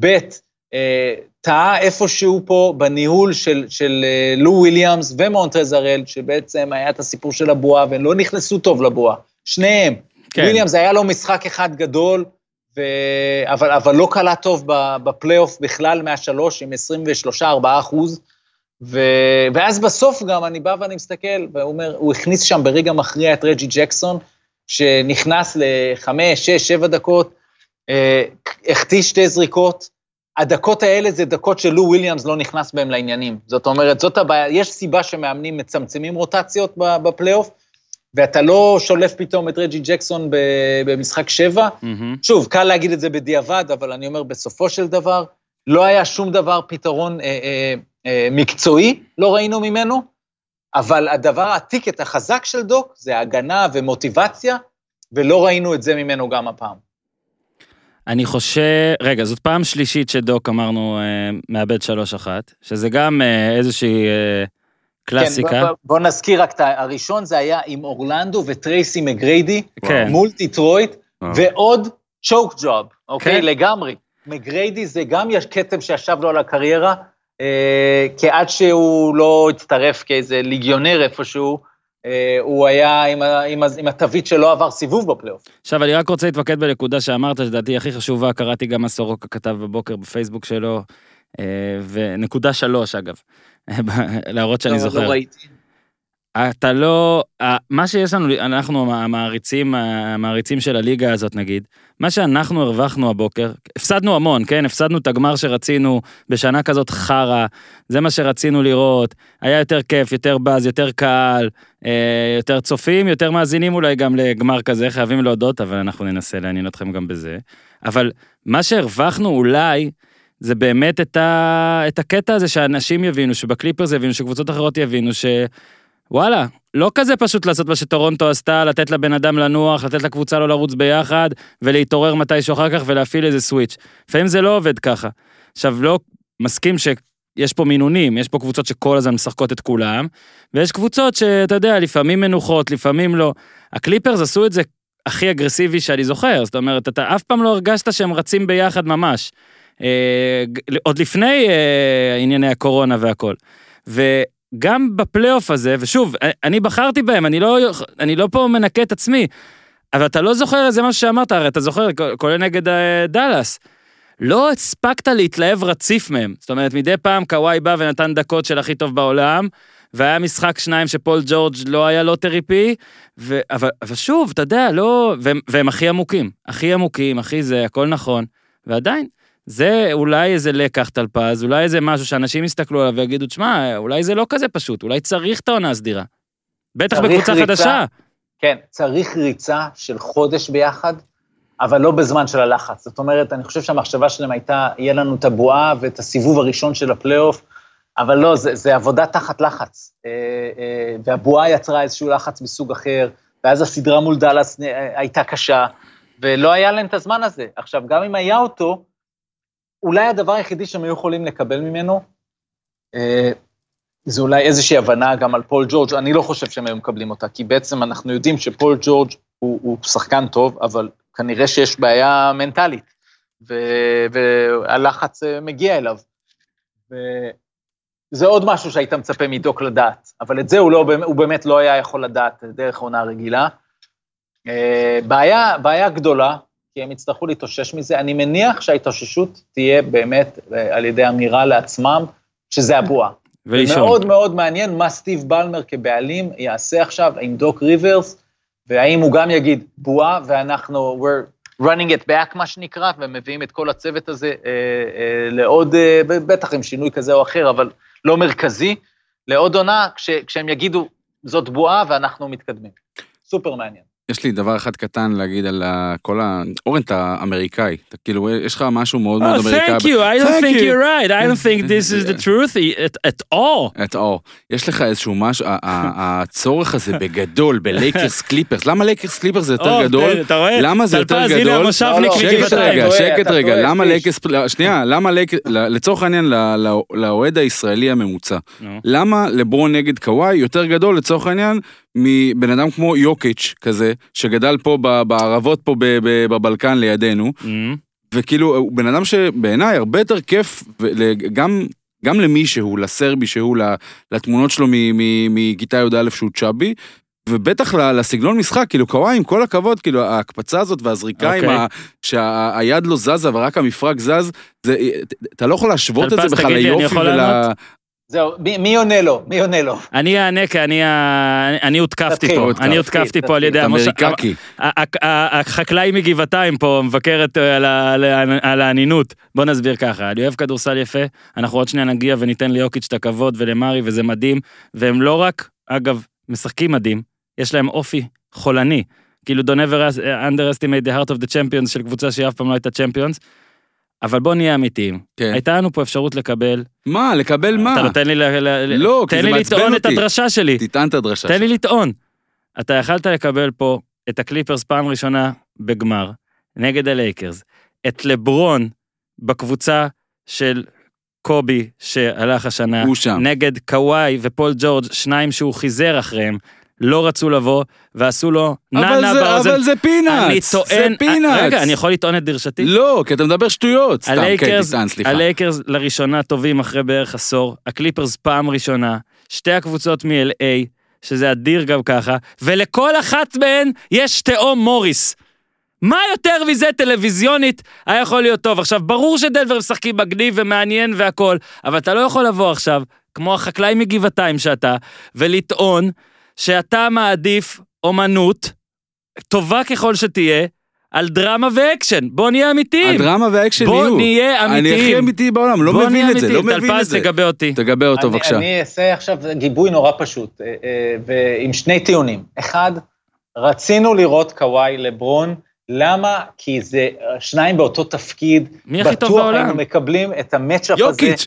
ב', טעה איפשהו פה בניהול של, של אה, לו וויליאמס ומונטרז הארל, שבעצם היה את הסיפור של הבועה, והם לא נכנסו טוב לבועה. שניהם. כן. וויליאמס היה לו משחק אחד גדול, ו... אבל, אבל לא קלע טוב בפלייאוף בכלל מהשלוש, עם 23-4 אחוז. ו... ואז בסוף גם אני בא ואני מסתכל, והוא אומר, הוא הכניס שם ברגע מכריע את רג'י ג'קסון, שנכנס לחמש, שש, שבע דקות, אה, החטיא שתי זריקות. הדקות האלה זה דקות שלו וויליאמס לא נכנס בהם לעניינים. זאת אומרת, זאת הבעיה, יש סיבה שמאמנים מצמצמים רוטציות בפלייאוף, ואתה לא שולף פתאום את רג'י ג'קסון במשחק שבע. מהמם. שוב, קל להגיד את זה בדיעבד, אבל אני אומר, בסופו של דבר, לא היה שום דבר, פתרון אה, אה, אה, מקצועי, לא ראינו ממנו, אבל הדבר, הטיקט החזק של דוק זה הגנה ומוטיבציה, ולא ראינו את זה ממנו גם הפעם. אני חושב, רגע, זאת פעם שלישית שדוק אמרנו אה, מאבד 3-1, שזה גם אה, איזושהי אה, קלאסיקה. כן, בוא, בוא נזכיר רק את הראשון, זה היה עם אורלנדו וטרייסי מגריידי, כן. מול דיטרויט, וואו. ועוד צ'וק ג'וב, אוקיי? כן. לגמרי. מגריידי זה גם יש כתם שישב לו על הקריירה, אה, כי עד שהוא לא הצטרף כאיזה ליגיונר איפשהו, אה, הוא היה עם, עם, עם התווית שלא עבר סיבוב בפלייאוף. עכשיו, אני רק רוצה להתמקד בנקודה שאמרת, שלדעתי הכי חשובה, קראתי גם מה סורוקה כתב בבוקר בפייסבוק שלו, אה, ונקודה שלוש, אגב, להראות שאני לא- זוכר. לא ראיתי. אתה לא, מה שיש לנו, אנחנו המעריצים, המעריצים של הליגה הזאת נגיד, מה שאנחנו הרווחנו הבוקר, הפסדנו המון, כן? הפסדנו את הגמר שרצינו בשנה כזאת חרא, זה מה שרצינו לראות, היה יותר כיף, יותר באז, יותר קהל, אה, יותר צופים, יותר מאזינים אולי גם לגמר כזה, חייבים להודות, אבל אנחנו ננסה לעניין אתכם גם בזה. אבל מה שהרווחנו אולי, זה באמת את, ה... את הקטע הזה שאנשים יבינו, שבקליפרס יבינו, שקבוצות אחרות יבינו, ש... וואלה, לא כזה פשוט לעשות מה שטורונטו עשתה, לתת לבן אדם לנוח, לתת לקבוצה לא לרוץ ביחד, ולהתעורר מתישהו אחר כך ולהפעיל איזה סוויץ'. לפעמים זה לא עובד ככה. עכשיו, לא מסכים שיש פה מינונים, יש פה קבוצות שכל הזמן משחקות את כולם, ויש קבוצות שאתה יודע, לפעמים מנוחות, לפעמים לא. הקליפרס עשו את זה הכי אגרסיבי שאני זוכר, זאת אומרת, אתה אף פעם לא הרגשת שהם רצים ביחד ממש. אה, עוד לפני אה, ענייני הקורונה והכל. וגם בפלייאוף הזה, ושוב, אה, אני בחרתי בהם, אני לא, אני לא פה מנקה את עצמי, אבל אתה לא זוכר איזה משהו שאמרת, הרי אתה זוכר, כולל נגד אה, דאלאס. לא הספקת להתלהב רציף מהם. זאת אומרת, מדי פעם קוואי בא ונתן דקות של הכי טוב בעולם, והיה משחק שניים שפול ג'ורג' לא היה לוטרי פיק, ו... אבל, אבל שוב, אתה יודע, לא... והם, והם הכי עמוקים. הכי עמוקים, הכי זה, הכל נכון. ועדיין, זה אולי איזה לקח טלפז, אולי איזה משהו שאנשים יסתכלו עליו ויגידו, תשמע, אולי זה לא כזה פשוט, אולי צריך את העונה הסדירה. בטח בקבוצה ריצה. חדשה. כן, צריך ריצה של חודש ביחד, אבל לא בזמן של הלחץ. זאת אומרת, אני חושב שהמחשבה שלהם הייתה, יהיה לנו את הבועה ואת הסיבוב הראשון של הפלייאוף, אבל לא, זה, זה עבודה תחת לחץ. אה, אה, והבועה יצרה איזשהו לחץ מסוג אחר, ואז הסדרה מול דאלאס אה, הייתה קשה, ולא היה להם את הזמן הזה. עכשיו, גם אם היה אותו, אולי הדבר היחידי שהם היו יכולים לקבל ממנו, אה, זה אולי איזושהי הבנה גם על פול ג'ורג', אני לא חושב שהם היו מקבלים אותה, כי בעצם אנחנו יודעים שפול ג'ורג' הוא, הוא שחקן טוב, אבל כנראה שיש בעיה מנטלית, ו, והלחץ אה, מגיע אליו. וזה עוד משהו שהיית מצפה מדוק לדעת, אבל את זה הוא, לא, הוא באמת לא היה יכול לדעת דרך עונה רגילה. אה, בעיה, בעיה גדולה, כי הם יצטרכו להתאושש מזה. אני מניח שההתאוששות תהיה באמת אה, על ידי אמירה לעצמם, שזה הבועה. ולישון. מאוד מאוד מעניין מה סטיב בלמר כבעלים יעשה עכשיו עם דוק ריברס, והאם הוא גם יגיד בועה, ואנחנו, we're running it back, מה שנקרא, ומביאים את כל הצוות הזה אה, אה, לעוד, אה, בטח עם שינוי כזה או אחר, אבל לא מרכזי, לעוד עונה, כש, כשהם יגידו, זאת בועה ואנחנו מתקדמים. סופר מעניין. יש לי דבר אחד קטן להגיד על כל ה... אורן, אתה אמריקאי. אתה כאילו, יש לך משהו מאוד מאוד Oh, אמריקאי. thank you, I don't think you. you're right, I don't think this is the truth at, at all. את אור. יש לך איזשהו משהו, הצורך הזה בגדול, בלייקרס קליפרס, למה לייקרס קליפרס זה יותר או, גדול? אתה רואה? למה זה יותר גדול? לא, לא, שקט. רגע, שקט רגע, למה. לייקרס, שנייה, למה לייקרס, לצורך העניין, לאוהד הישראלי הממוצע. למה לברון נגד קוואי יותר גדול לצורך העניין מבן אדם כמו יוקיץ' כזה, שגדל פה בערבות פה בבלקן לידינו, Mm. וכאילו הוא בן אדם שבעיניי הרבה יותר כיף, גם, גם למישהו, לסרבי שהוא, לתמונות שלו מכיתה י"א שהוא צ'אבי, ובטח לסגנון משחק, כאילו קוואי עם כל הכבוד, כאילו ההקפצה הזאת והזריקה עם אוקיי. ה... שהיד לא זזה ורק המפרק זז, זה, אתה לא יכול להשוות את זה בכלל ליופי ול... זהו, מי- מי עונה לו? מי עונה לו? אני אענה כי אני הותקפתי פה, אני הותקפתי פה על ידי אמריקקי. החקלאי מגבעתיים פה מבקרת אה, על האנינות. בוא נסביר ככה, אני אוהב כדורסל יפה, אנחנו עוד שנייה נגיע וניתן ליוקיץ' את הכבוד ולמרי וזה מדהים, והם לא רק, אגב, משחקים מדהים, יש להם אופי חולני. כאילו don't ever underestimate the heart of the champions של קבוצה שהיא אף פעם לא הייתה צ'מפיונס. אבל בוא נהיה אמיתיים. כן. הייתה לנו פה אפשרות לקבל, מה, לקבל מה? אתה נותן לי, ל- ל- לא, כי תן זה לי מעצבן לטעון את אותי. הדרשה שלי. תטען את הדרשה. תן לי. לטעון. אתה יכלת לקבל פה את הקליפרס פעם ראשונה בגמר, נגד הלייקרס, את לברון בקבוצה של קובי שהלך השנה, הוא שם. נגד קוואי ופול ג'ורג', שניים שהוא חיזר אחריהם, לא רצו לבוא, ועשו לו זה- באוזן. אבל זה פינאץ. טוען, זה פינאץ. רגע, אני יכול לטעון את דרשתי? לא, כי אתה מדבר שטויות. סתם, כן, תטען, סליחה. הלייקרס לראשונה טובים אחרי בערך עשור, הקליפרס פעם ראשונה, שתי הקבוצות מ-LA, שזה אדיר גם ככה, ולכל אחת מהן יש תאום מוריס. מה יותר מזה טלוויזיונית היה יכול להיות טוב? עכשיו, ברור שדלבר משחקים מגניב ומעניין והכל, אבל אתה לא יכול לבוא עכשיו, כמו החקלאי מגבעתיים שאתה, ולטעון שאתה מעדיף אומנות, טובה ככל שתהיה, על דרמה ואקשן. בוא נהיה אמיתיים. הדרמה והאקשן בוא יהיו. נהיה אני הכי אמיתיים. אמיתי בעולם, לא בוא מבין את זה, לא אמיתיים. מבין את טלפז, זה. תגבה אותי. תגבה אותו אני- בבקשה. אני אעשה עכשיו גיבוי נורא פשוט, אה, אה, ועם שני טיעונים. אחד, רצינו לראות קוואי לברון, למה? כי זה שניים באותו תפקיד. מי הכי טוב בטוח בעולם? היינו מקבלים את המצ'אפ הזה. יוקיץ'.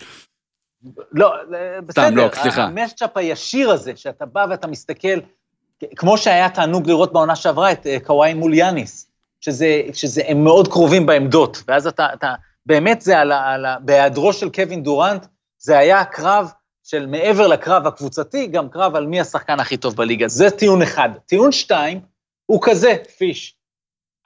לא, בסדר. לא, סליחה. המצ'אפ הישיר הזה, שאתה בא ואתה מסתכל, כמו שהיה תענוג לראות בעונה שעברה את אה, קוואי מול יאניס, שזה, שזה, הם מאוד קרובים בעמדות, ואז אתה, אתה באמת זה על ה... על ה בהיעדרו של קווין דורנט, זה היה קרב של מעבר לקרב הקבוצתי, גם קרב על מי השחקן הכי טוב בליגה. זה טיעון אחד. טיעון שתיים, הוא כזה, פיש.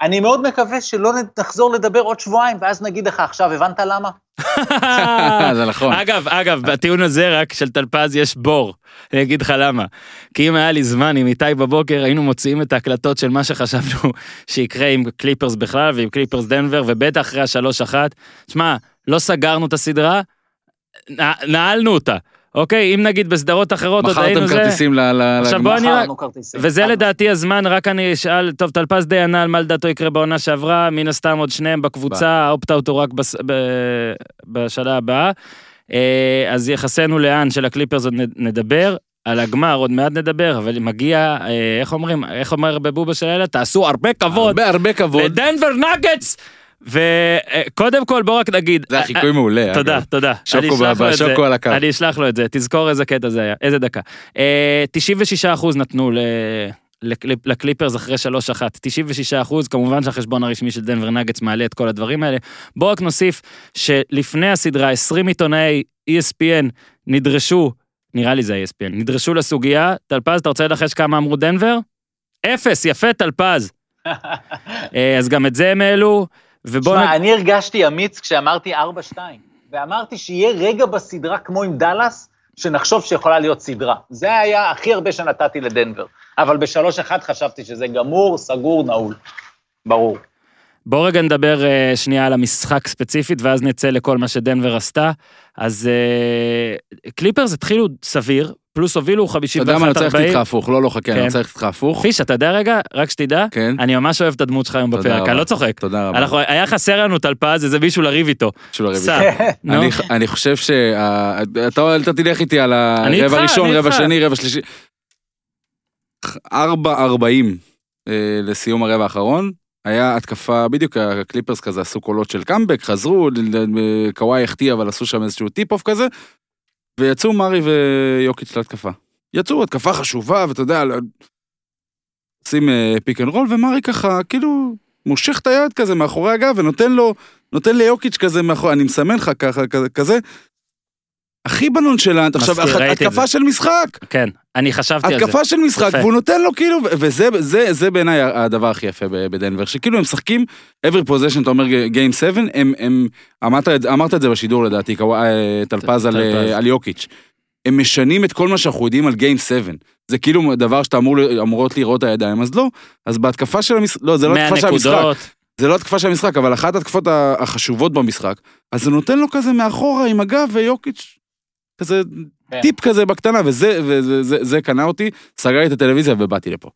אני מאוד מקווה שלא נחזור לדבר עוד שבועיים, ואז נגיד לך, עכשיו הבנת למה? זה נכון. אגב, אגב, בטיעון הזה רק של טלפז יש בור. אני אגיד לך למה. כי אם היה לי זמן עם איתי בבוקר, היינו מוציאים את ההקלטות של מה שחשבנו שיקרה עם קליפרס בכלל ועם קליפרס דנבר, ובטח אחרי השלוש אחת. שמע, לא סגרנו את הסדרה, נעלנו אותה. אוקיי, אם נגיד בסדרות אחרות עוד היינו מכרתם זה... כרטיסים ל- ל- עכשיו. בוא אני רק- מכרנו כרטיסים. וזה. לדעתי הזמן, רק אני אשאל, טוב, טלפז די ענה על מה לדעתו יקרה בעונה שעברה, מן הסתם עוד שניהם בקבוצה, ה opt-out הוא רק. בשנה הבאה. אה, אז יחסנו לאן של הקליפרס עוד נדבר, על הגמר עוד מעט נדבר, אבל מגיע, אה, איך אומרים, איך אומר בבובה של הילד? תעשו הרבה כבוד הרבה הרבה כבוד. לדנבר נגטס! וקודם כל בוא רק נגיד, זה היה חיקוי מעולה. אגב. תודה, תודה. שוקו אני אשלח ב- לו את זה. שוקו על הקו. אני אשלח לו את זה, תזכור איזה קטע זה היה, איזה דקה. אה, 96% נתנו ל... לקליפ- לקליפרס אחרי 3-1, 96 אחוז, כמובן שהחשבון הרשמי של דנבר נגטס מעלה את כל הדברים האלה. בואו רק נוסיף שלפני הסדרה 20 עיתונאי ESPN נדרשו, נראה לי זה ה-ESPN, נדרשו לסוגיה, טלפז, אתה רוצה לנחש כמה אמרו דנבר? אפס, יפה טלפז. אה, אז גם את זה הם העלו, ובואו תשמע, נ... אני הרגשתי אמיץ כשאמרתי 4-2, ואמרתי שיהיה רגע בסדרה כמו עם דאלאס, שנחשוב שיכולה להיות סדרה. זה היה הכי הרבה שנתתי לדנבר. אבל ב-3-1 חשבתי שזה גמור, סגור, נעול. ברור. בואו רגע נדבר אה, שנייה על המשחק ספציפית, ואז נצא לכל מה שדנבר עשתה. אז אה, קליפרס התחילו סביר, פלוס הובילו אתה 51-40. יודע מה, אני רוצה ללכת איתך הפוך, לא, לא, חכה, אני. רוצה ללכת איתך הפוך. פיש, אתה יודע רגע, רק שתדע, כן. אני ממש אוהב את הדמות שלך היום בפרק. אני לא צוחק. תודה רבה. היה חסר לנו טלפז, איזה מישהו לריב איתו. הרביעי. סע, נו. אני, חושב ש... אתה, אתה תלך איתי על הרבע ראשון, רבע. שני, רבע שלישי. ארבע ארבעים אה, לסיום הרבע האחרון. היה התקפה, בדיוק הקליפרס כזה עשו קולות של קאמבק, חזרו, קוואי החטיא, אבל עשו שם איזשהו tip-off כזה, ויצאו מארי ויוקיץ' להתקפה. יצאו, התקפה חשובה, ואתה יודע, עושים pick and roll, ומארי ככה, כאילו, מושך את היד כזה מאחורי הגב, ונותן לו, נותן ליוקיץ' כזה מאחורי, אני מסמן לך ככה, כזה. הכי ב nonchalant, עכשיו, התקפה. של משחק, כן, אני חשבתי על זה. התקפה של משחק. והוא נותן לו כאילו, וזה זה, זה בעיניי הדבר הכי יפה בדנבר, שכאילו הם משחקים, every possession, אתה אומר Game 7, הם, הם, אמרת, אמרת את זה בשידור לדעתי, אה, טלפז על. אה, על יוקיץ', הם משנים את כל מה שאנחנו יודעים על Game 7. זה כאילו דבר שאתה אמור, אמורות לראות הידיים, אז לא, אז בהתקפה של המשחק, לא, זה לא 100 התקפה של המשחק. זה לא התקפה של המשחק, אבל אחת התקפות החשובות במשחק, אז זה נותן לו כזה מאחורה עם הגב, ויוקיץ' כזה כן. טיפ כזה בקטנה, וזה וזה, זה, זה קנה אותי, סגרתי את הטלוויזיה ובאתי לפה.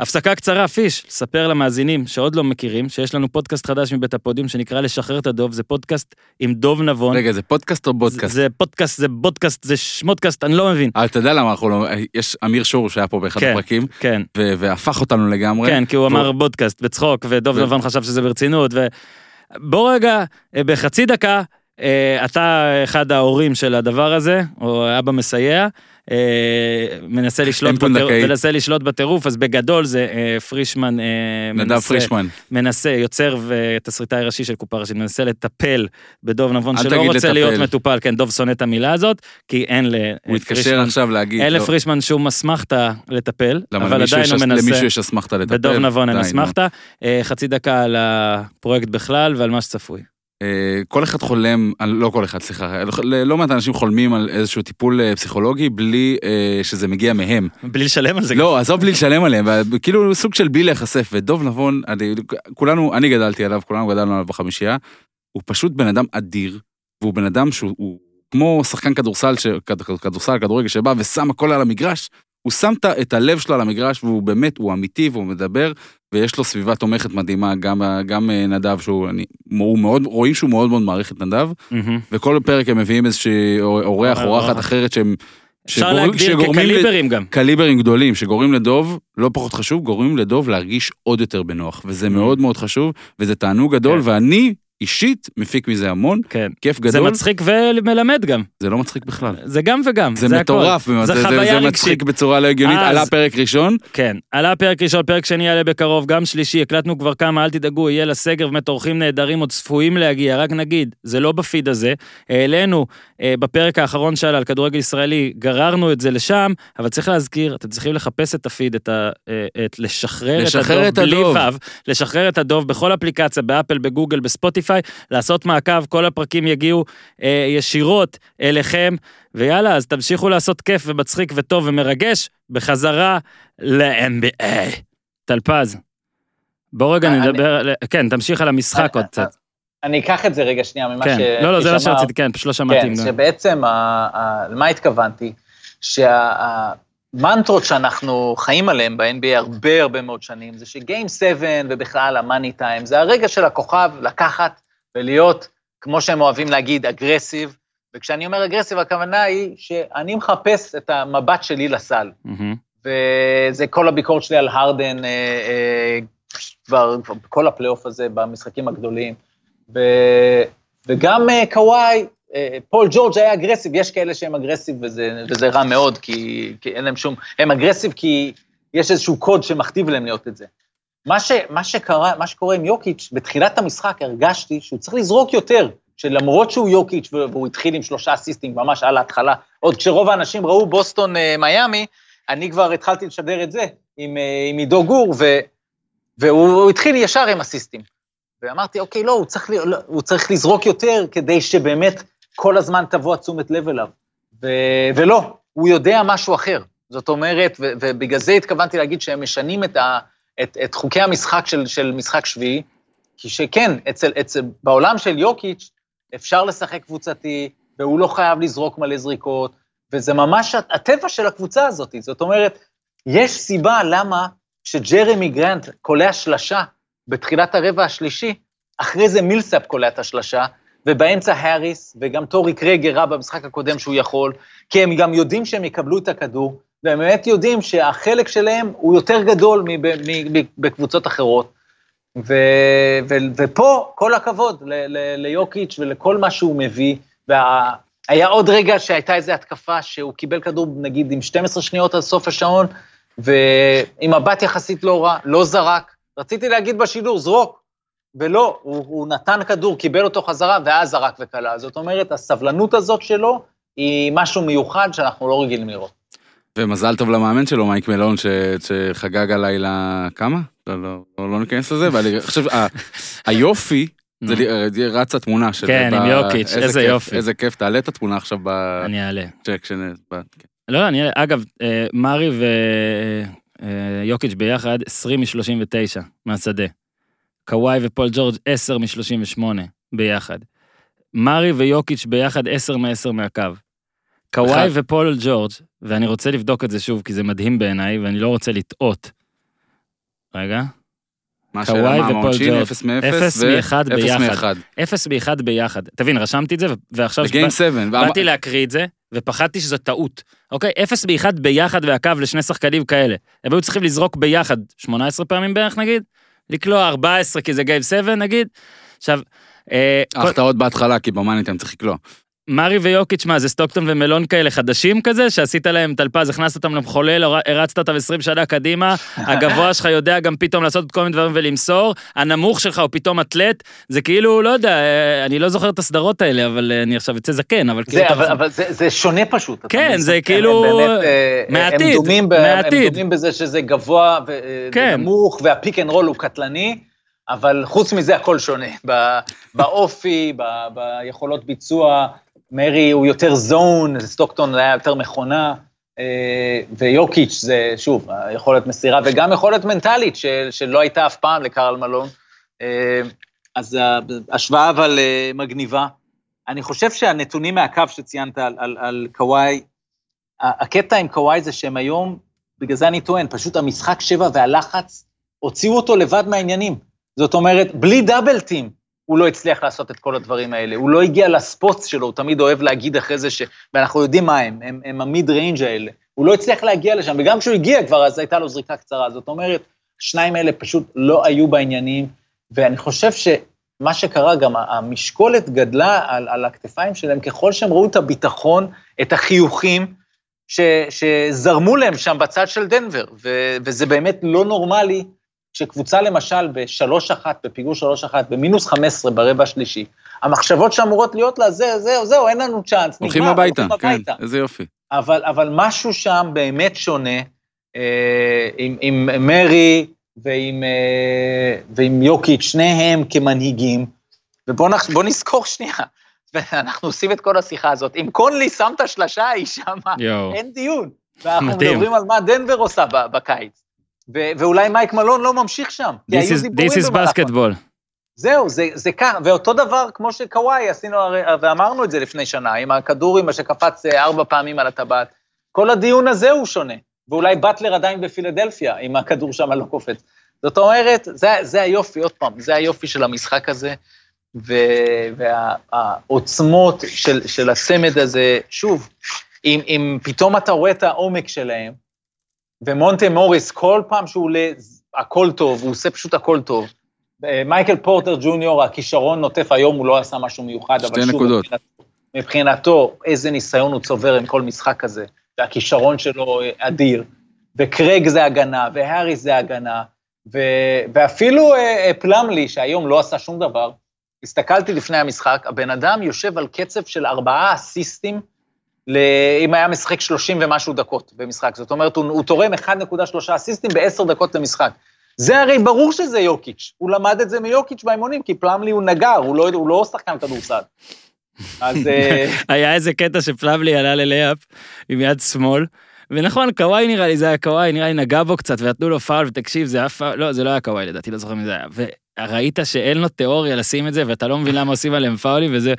הפסקה קצרה, פיש, ספר למאזינים שעוד לא מכירים, שיש לנו פודקאסט חדש מבית הפודיום שנקרא לשחרר את הדוב, זה פודקאסט עם דוב נבון. רגע, זה פודקאסט או זה- בודקאסט? זה פודקאסט, זה בודקאסט, זה שמודקאסט, אני לא מבין. אתה יודע למה אנחנו לא... יש אמיר שור שהיה פה באחד כן. הפרקים, כן, ו- והפך אותנו לגמרי. כן, כי הוא והוא- אמר בודקאסט בצחוק, ודוב ו- נבון חשב שזה ברצינות, ו... בוא רגע, אה, בחצי דקה, אתה אחד ההורים של הדבר הזה, או אבא מסייע, אה, מנסה לשלוט, פונדקאי. מנסה לשלוט בטירוף, אז בגדול זה אה, פרישמן אה, נדב מנסה, פרישמן. מנסה, יוצר ותסריטאי ראשי של קופה ראשית, מנסה לטפל בדוב נבון שלא רוצה לטפל. להיות מטופל, כן, דוב שונא את המילה הזאת, כי אין לפרישמן. אין לא, לפרישמן שום אסמכתה לטפל, אבל עדיין יש- הוא מנסה. למישהו יש אסמכתה לטפל. בדוב נבון אין. אסמכתה. אה, חצי דקה על הפרויקט בכלל ועל מה שצפוי. אה, כל אחד חולם, לא כל אחד, סליחה, לא- לא מעט אנשים חולמים על איזשהו טיפול אה, פסיכולוגי בלי אה, שזה מגיע מהם. בלי לשלם על זה. לא, עזוב בלי לשלם עליהם, כאילו סוג של בלי להיחשף, ודוב נבון, אני- כולנו, אני גדלתי עליו, כולנו גדלנו עליו בחמישייה, הוא פשוט בן אדם אדיר, והוא בן אדם שהוא הוא כמו שחקן כדורסל, ש- כד- כדורסל, כדורגל שבא ושם הכל על המגרש, הוא שם את הלב שלו על המגרש, והוא באמת, הוא אמיתי והוא מדבר, ויש לו סביבה תומכת מדהימה, גם, גם אה, נדב, שהוא, אני, הוא מאוד, רואים שהוא מאוד מאוד מעריך את נדב, מהמם. וכל פרק הם מביאים איזושהי אורח, אורחת אורחת. אחרת שהם... אפשר שגור- להגדיר שגורמים ל- כקליברים גם. קליברים גדולים שגורמים לדוב, לא פחות חשוב, גורמים לדוב להרגיש עוד יותר בנוח, וזה מאוד מאוד חשוב, וזה תענוג גדול, Mm. כן. ואני אישית מפיק מזה המון, כן. כיף זה גדול, מצחיק ומלמד גם. זה לא מצחיק בכלל. זה גם וגם. זה הכל. מטורף, זה זה- זה חוויה זה רגשית. מצחיק בצורה לא הגיונית, אז- עלה פרק ראשון, כן, עלה פרק ראשון, פרק שני יעלה בקרוב, גם שלישי, הקלטנו כבר כמה, אל תדאגו, יהיה לסגר, באמת אורחים נהדרים עוד צפויים להגיע, רק נגיד, זה לא בפיד הזה, העלינו בפרק האחרון שעלה על כדורגל ישראלי, גררנו את זה לשם, אבל צריך להזכיר, אתם צריכים לחפש את הפיד, את ה... אה, את לשחרר, לשחרר את את הדוב, בלי הדוב. ו', לשחרר את הדוב בכל אפליקציה, באפל, בגוגל, בספוטיפיי, לעשות מעקב, כל הפרקים יגיעו אה, ישירות אליכם, ויאללה, אז תמשיכו לעשות כיף ומצחיק וטוב ומרגש, בחזרה ל-NBA. טלפז, בוא רגע אני- נדבר, כן, תמשיך על המשחק עוד קצת. אני אקח את זה רגע שנייה ממה כן, ש... לא, לא, זה מה. שרציתי, כן, פשוט לא שמעתי. כן, שבעצם, ה- ה- למה התכוונתי? שהמנטרות שאנחנו חיים עליהן ב-NBA הרבה הרבה מאוד שנים, זה שגיים 7 ובכלל המאני טיים, זה הרגע של הכוכב לקחת ולהיות, כמו שהם אוהבים להגיד, אגרסיב, וכשאני אומר אגרסיב, הכוונה היא שאני מחפש את המבט שלי לסל. מהמם. וזה כל הביקורת שלי על הרדן אה, אה, כבר, כבר בכל הפלייאוף הזה, במשחקים הגדולים. ו, וגם אה, קוואי, אה, פול ג'ורג' היה aggressive, יש כאלה שהם aggressive וזה, וזה רע מאוד, כי, כי אין להם שום, הם aggressive כי יש איזשהו קוד שמכתיב להם להיות את זה. מה, ש, מה, שקרה, מה שקורה עם יוקיץ', בתחילת המשחק הרגשתי שהוא צריך לזרוק יותר, שלמרות שהוא יוקיץ' והוא התחיל עם שלושה אסיסטים ממש על ההתחלה, עוד כשרוב האנשים ראו בוסטון אה, מיאמי, אני כבר התחלתי לשדר את זה עם, עם עידו גור, ו, והוא הוא התחיל ישר עם אסיסטים. ואמרתי, אוקיי, לא, הוא צריך, לא, הוא צריך לזרוק יותר כדי שבאמת כל הזמן תבוא התשומת לב אליו. ו, ולא, הוא יודע משהו אחר. זאת אומרת, ו, ובגלל זה התכוונתי להגיד שהם משנים את, ה, את, את חוקי המשחק של, של משחק שביעי, כי שכן, אצל, אצל, בעולם של יוקיץ' אפשר לשחק קבוצתי, והוא לא חייב לזרוק מלא זריקות, וזה ממש הטבע של הקבוצה הזאת. זאת אומרת, יש סיבה למה כשג'רמי גרנט קולע שלשה בתחילת הרבע השלישי, אחרי זה מילסאפ קולע את השלשה, ובאמצע האריס, וגם טורי קרייג הראה במשחק הקודם שהוא יכול, כי הם גם יודעים שהם יקבלו את הכדור, והם באמת יודעים שהחלק שלהם הוא יותר גדול מב- מ- מ- בקבוצות אחרות. ו, ו, ופה, כל הכבוד ל, ל, ליוקיץ' ולכל מה שהוא מביא. וה, היה עוד רגע שהייתה איזו התקפה שהוא קיבל כדור, נגיד, עם 12 שניות עד סוף השעון, ועם מבט יחסית לא רע, לא זרק. רציתי להגיד בשידור, זרוק, ולא, הוא, הוא נתן כדור, קיבל אותו חזרה, ואז זרק וקלע. זאת אומרת, הסבלנות הזאת שלו היא משהו מיוחד שאנחנו לא רגילים לראות. ומזל טוב למאמן שלו, מייק מלון, ש... שחגג הלילה כמה? לא, לא, לא, לא ניכנס לזה, ואני חושב, ה- היופי, זה. לי- רץ התמונה של... כן, עם יוקיץ', איזה כיף, יופי. איזה כיף, תעלה את התמונה עכשיו אני אעלה. בצ'ק. שנ- ב- כן. לא, אני, אגב, אה, מארי ויוקיץ' ביחד, 20 מ-39 מהשדה. קוואי ופול ג'ורג' 10 מ-38 ביחד. מארי ויוקיץ' ביחד 10 מ-10 מהקו. קוואי אחד. ופול ג'ורג', ואני רוצה לבדוק את זה שוב, כי זה מדהים בעיניי, ואני לא רוצה לטעות. רגע. מה השאלה, מה ופול המעונשין? ג'ורג'. 0 מ-0 אפס מאחד ביחד. מאחד. 0 ב-1 ביחד. תבין, רשמתי את זה, ועכשיו... בגיים שבא- 7. באתי להקריא את זה, ופחדתי שזו טעות. אוקיי? אפס באחד ביחד והקו לשני שחקנים כאלה. הם היו צריכים לזרוק ביחד 18 פעמים בערך נגיד, לקלוע 14 כי זה גייב 7 נגיד. עכשיו, אה, ההחטאות בהתחלה, כי ב money time צריך לקלוע. מארי ויוקיץ', מה זה סטוקטון ומלון כאלה חדשים כזה, שעשית להם טלפז, הכנסת אותם למחולל, הר- הרצת אותם 20 שנה קדימה, הגבוה שלך יודע גם פתאום לעשות כל מיני דברים ולמסור, הנמוך שלך הוא פתאום אתלט, זה כאילו, לא יודע, אה, אני לא זוכר את הסדרות האלה, אבל אה, אני עכשיו אצא זקן, אבל כאילו... זה, אתה- אבל, אבל זה, זה שונה פשוט. כן? זה הם כאילו, באמת, אה, מהעתיד, הם דומים, ב, מהעתיד. הם דומים בזה שזה גבוה כן. ונמוך, וה pick and roll הוא קטלני, אבל חוץ מזה הכל שונה. באופי, ביכולות ביצוע, מרי הוא יותר זון, סטוקטון היה יותר מכונה, אה, ויוקיץ' זה, שוב, יכולת מסירה, וגם יכולת מנטלית, של, שלא הייתה אף פעם לקרל מלון. אה, אז ההשוואה אבל אה, מגניבה. אני חושב שהנתונים מהקו שציינת על, על, על קוואי, הקטע עם קוואי זה שהם היום, בגלל זה אני טוען, פשוט המשחק שבע והלחץ, הוציאו אותו לבד מהעניינים. זאת אומרת, בלי double team, הוא לא הצליח לעשות את כל הדברים האלה. הוא לא הגיע ל spots שלו, הוא תמיד אוהב להגיד אחרי זה ש... ואנחנו יודעים מה הם, הם, הם ה mid range האלה. הוא לא הצליח להגיע לשם, וגם כשהוא הגיע כבר, אז הייתה לו זריקה קצרה. זאת אומרת, השניים האלה פשוט לא היו בעניינים, ואני חושב שמה שקרה, גם המשקולת גדלה על, על הכתפיים שלהם, ככל שהם ראו את הביטחון, את החיוכים, ש, שזרמו להם שם בצד של דנבר, ו, וזה באמת לא נורמלי שקבוצה למשל בשלוש אחת, בפיגור שלוש אחת, במינוס חמש עשרה ברבע השלישי, המחשבות שאמורות להיות לה, זה, זהו, זהו, אין לנו צ'אנס, הולכים נגמר, הביתה, הולכים כן, הביתה. איזה יופי. אבל, אבל משהו שם באמת שונה, אה, עם, עם מרי ועם, אה, ועם יוקיץ', שניהם כמנהיגים, ובואו נח- נזכור שנייה, ואנחנו עושים את כל השיחה הזאת, אם קונלי שם את השלשה שם, יואו. אין דיון. ואנחנו. מדברים על מה דנבר עושה בקיץ. ו- ואולי מייק מלון לא ממשיך שם. כי This היו This is basketball. זהו, זה, זה כאן, ואותו דבר כמו שקוואי עשינו, הרי- ואמרנו את זה לפני שנה, עם הכדור עם שקפץ אה, ארבע פעמים על הטבעת. כל הדיון הזה הוא שונה, ואולי באטלר עדיין בפילדלפיה, אם הכדור שם לא קופץ. זאת אומרת, זה, זה היופי, עוד פעם, זה היופי של המשחק הזה, והעוצמות של, של הצמד הזה, שוב, אם, אם פתאום אתה רואה את העומק שלהם, ומונטה מוריס, כל פעם שהוא עולה, הכל טוב, הוא עושה פשוט הכל טוב. אה, מייקל פורטר ג'וניור, הכישרון נוטף היום, הוא לא עשה משהו מיוחד, אבל שוב, נקודות. מבחינת, מבחינתו, איזה ניסיון הוא צובר עם כל משחק כזה, והכישרון שלו אה, אדיר. וקרייג זה הגנה, והאריס זה הגנה, ו, ואפילו אה, פלמלי, שהיום לא עשה שום דבר, הסתכלתי לפני המשחק, הבן אדם יושב על קצב של ארבעה אסיסטים, אם היה משחק 30 ומשהו דקות במשחק. זאת אומרת, הוא, הוא תורם 1.3 אסיסטים בעשר דקות למשחק. זה הרי ברור שזה יוקיץ', הוא למד את זה מיוקיץ' באימונים, כי פלמלי הוא נגר, הוא לא, הוא לא שחקן כדורסל. אז אה, היה איזה קטע שפלבלי עלה ללייפ עם יד שמאל, ונכון, קוואי נראה לי, זה היה קוואי, נראה לי נגע בו קצת, ונתנו לו פאול, ותקשיב, זה היה פאול, לא, זה לא היה קוואי לדעתי, לא זוכר מי זה היה. וראית שאין לו תיאוריה לשים את זה, ואתה לא מבין למה עושים עליהם פאולים, וזה...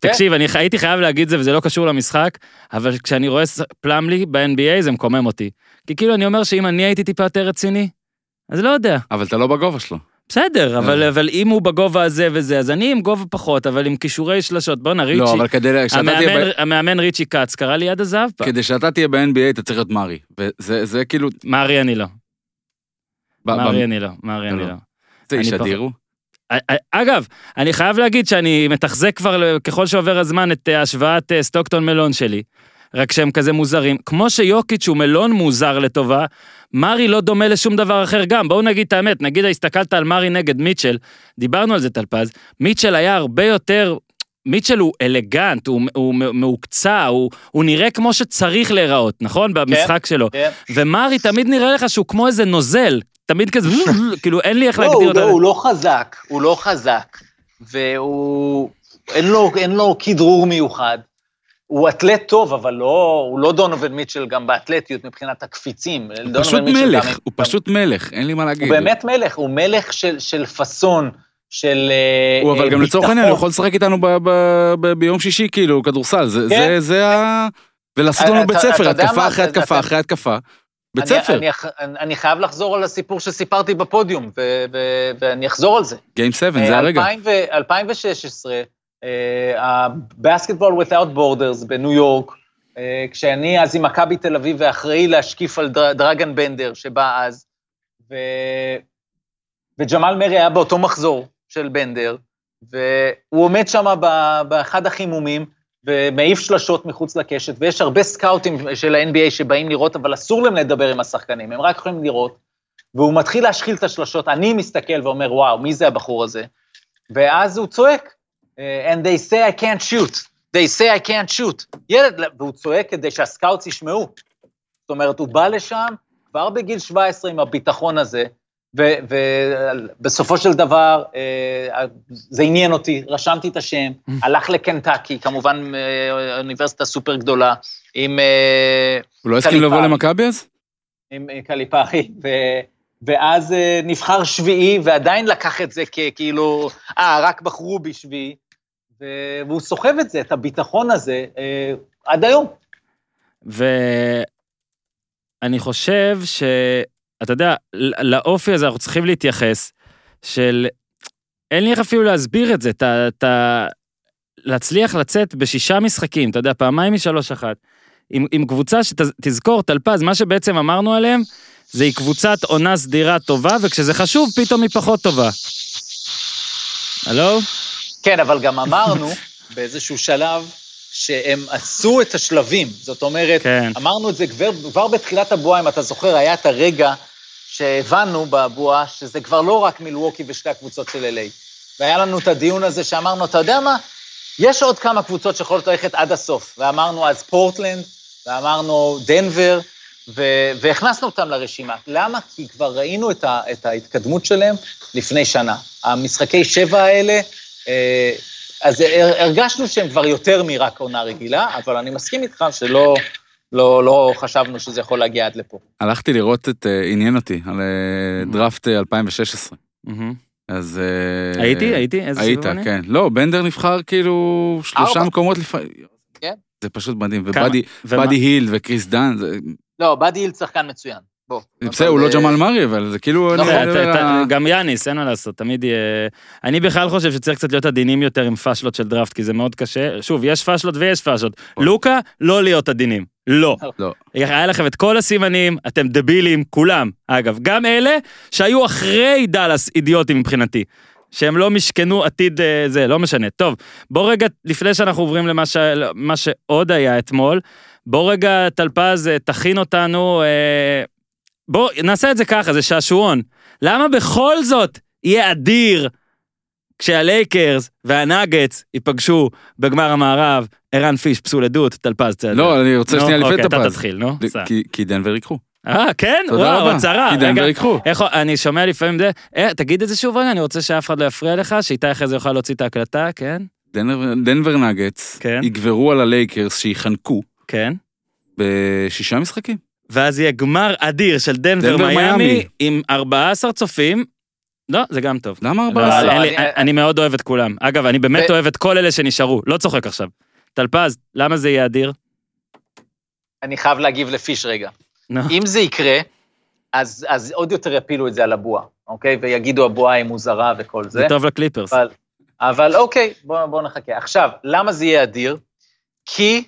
תקשיב, אני הייתי חייב להגיד זה, וזה לא קשור למשחק, אבל כשאני רואה פלמלי ב-NBA, זה מקומם אותי. כי כאילו, אני אומר שאם אני הייתי טיפה יותר רציני, אז לא יודע. אבל אתה לא בגובה שלו. בסדר, אבל, אבל אם הוא בגובה הזה וזה, אז אני עם גובה פחות, אבל עם כישורי שלשות. בואנה, ריצ'י, לא, אבל כדי שאתה תהיה... המאמן, ב- המאמן ריצ'י כץ קרא לי יד הזהב פעם. כדי שאתה תהיה ב-NBA אתה צריך להיות מארי. וזה זה כאילו... מארי אני לא, מארי אני לא, מארי אני לא. זה איש אדיר הוא. אגב, אני חייב להגיד שאני מתחזק כבר ככל שעובר הזמן את אה, השוואת אה, סטוקטון מלון שלי, רק שהם כזה מוזרים. כמו שיוקיץ' הוא מלון מוזר לטובה, מארי לא דומה לשום דבר אחר גם. בואו נגיד את האמת, נגיד הסתכלת על מארי נגד מיטשל, דיברנו על זה טלפז, מיטשל היה הרבה יותר... מיטשל הוא אלגנט, הוא, הוא מהוקצע, הוא, הוא נראה כמו שצריך להיראות, נכון? במשחק שלו. כן. ומרי תמיד נראה לך שהוא כמו איזה נוזל, תמיד כזה, כאילו אין לי איך לא, להגדיר אותו. לא- הוא לא חזק, הוא לא חזק, והוא... אין לו, כדרור מיוחד. הוא אתלט טוב, אבל לא, הוא לא דונובל מיטשל גם באתלטיות מבחינת הקפיצים. הוא פשוט מלך, גם- הוא פשוט מלך, אין לי מה להגיד. הוא באמת מלך, הוא מלך של, של פאסון, של אה, הוא אבל אה, גם לצורך ביטחון. העניין, הוא יכול לשחק איתנו ביום שישי, כאילו, כדורסל, זה- כן. זה- זה ה... ולעשות לנו בית ספר, התקפה? אחרי התקפה אחרי התקפה. בית אני- ספר, אני, אני, אני חייב לחזור על הסיפור שסיפרתי בפודיום, ו, ו, ואני אחזור על זה. Game 7, אה, זה הרגע. 2000 ו- 2016, ה-Basketball Without Borders בניו יורק, אה, כשאני אז עם מכבי תל אביב ואחראי להשקיף על דר- דרגן בנדר שבא אז, ו... וג'מאל מרי היה באותו מחזור של בנדר, והוא עומד שם באחד החימומים, ומעיף שלשות מחוץ לקשת, ויש הרבה סקאוטים של ה-NBA שבאים לראות, אבל אסור להם לדבר עם השחקנים, הם רק יכולים לראות. והוא מתחיל להשחיל את השלשות, אני מסתכל ואומר, וואו, מי זה הבחור הזה? ואז הוא צועק, אה, and they say I can't shoot, they say I can't shoot. ילד, והוא צועק כדי שה scouts ישמעו. זאת אומרת, הוא בא לשם כבר בגיל 17 עם הביטחון הזה, ובסופו של דבר, אה, זה עניין אותי, רשמתי את השם, הלך לקנטקי, כמובן אה, אוניברסיטה סופר גדולה, עם... אה, הוא לא הסכים לבוא. למכבי אז? עם אה, קליפארי, ו... ואז אה, נבחר שביעי, ועדיין לקח את זה ככאילו, אה, רק בחרו בי שביעי, ו... והוא סוחב את זה, את הביטחון הזה, אה, עד היום. ואני חושב ש... אתה יודע, לאופי הזה אנחנו צריכים להתייחס, של... אין לי איך אפילו להסביר את זה, אתה... אתה... להצליח לצאת בשישה משחקים, אתה יודע, פעמיים משלוש אחת, עם, עם קבוצה שתזכור, טלפז, מה שבעצם אמרנו עליהם, זה היא קבוצת עונה סדירה טובה, וכשזה חשוב, פתאום היא פחות טובה. הלו? כן, אבל גם אמרנו באיזשהו שלב שהם עשו את השלבים. זאת אומרת, כן. אמרנו את זה כבר, כבר בתחילת הבועה, אם אתה זוכר, היה את הרגע שהבנו בבועה, שזה כבר לא רק מילווקי ושתי הקבוצות של LA. והיה לנו את הדיון הזה שאמרנו, אתה יודע מה? יש עוד כמה קבוצות שיכולות ללכת עד הסוף. ואמרנו אז פורטלנד, ואמרנו דנבר, ו- והכנסנו אותם לרשימה. למה? כי כבר ראינו את, ה- את ההתקדמות שלהם לפני שנה. המשחקי שבע האלה, אה, אז הר- הרגשנו שהם כבר יותר מרק עונה רגילה, אבל אני מסכים איתך שלא לא, לא חשבנו שזה יכול להגיע עד לפה. הלכתי לראות את, אה, עניין אותי, על אה, דראפט אה, 2016. מהמם. אז... אה, הייתי? הייתי? איזה היית, סיבוב אני? כן. לא, בנדר נבחר כאילו שלושה. מקומות לפעמים. כן. זה פשוט מדהים. ובאדי היל וקריס דן, זה- לא, באדי היל שחקן מצוין. בוא. בסדר, הוא לא אה, ג'מאל מארי, אבל זה כאילו... אתה- על- גם יאניס, אין מה לעשות, תמיד יהיה... אני בכלל חושב שצריך קצת להיות עדינים יותר עם פאשלות של דראפט, כי זה מאוד קשה. שוב, יש פאשלות ויש פאשלות. לוקה, לא להיות עדינים. לא. לא. היה לכם את כל הסימנים, אתם דבילים, כולם. אגב, גם אלה שהיו אחרי דאלאס אידיוטים מבחינתי. שהם לא משכנו עתיד אה, זה, לא משנה. טוב, בוא רגע, לפני שאנחנו עוברים למה ש... שעוד היה אתמול, בוא רגע, טלפז, אה, תכין אותנו, אה, בוא, נעשה את זה ככה, זה שעשועון. למה בכל זאת יהיה אדיר כשהלייקרס והנאגץ ייפגשו בגמר המערב, ערן פיש, פסול עדות, טלפז צעד. לא, אני רוצה שנייה לפני אוקיי, אתה. תתחיל, נו. כי- דנבר ייקחו. אה, כן? תודה וואו. הצהרה. כי דנבר ייקחו. אני שומע לפעמים זה, אה, תגיד את זה שוב רגע, אני רוצה שאף אחד לא יפריע לך, שאיתי אחרי זה יוכל להוציא את ההקלטה, כן? דנבר- נגטס כן. יגברו על הלייקרס שיחנקו כן. בשישה משחקים. ואז יהיה גמר אדיר של דנבר דנבר מיאמי מיאמי. עם 14 צופים. לא, זה גם טוב. למה לא, 14? אין לי- אני- אני מאוד אוהב את כולם. אגב, אני באמת ו- אוהב את כל אלה שנשארו, לא צוחק עכשיו. טלפז, למה זה יהיה אדיר? אני חייב להגיב לפיש רגע. נו. אם זה יקרה, אז, אז עוד יותר יפילו את זה על הבועה, אוקיי? ויגידו הבועה היא מוזרה וכל זה. זה טוב לקליפרס. אבל, אבל אוקיי, בואו בוא נחכה. עכשיו, למה זה יהיה אדיר? כי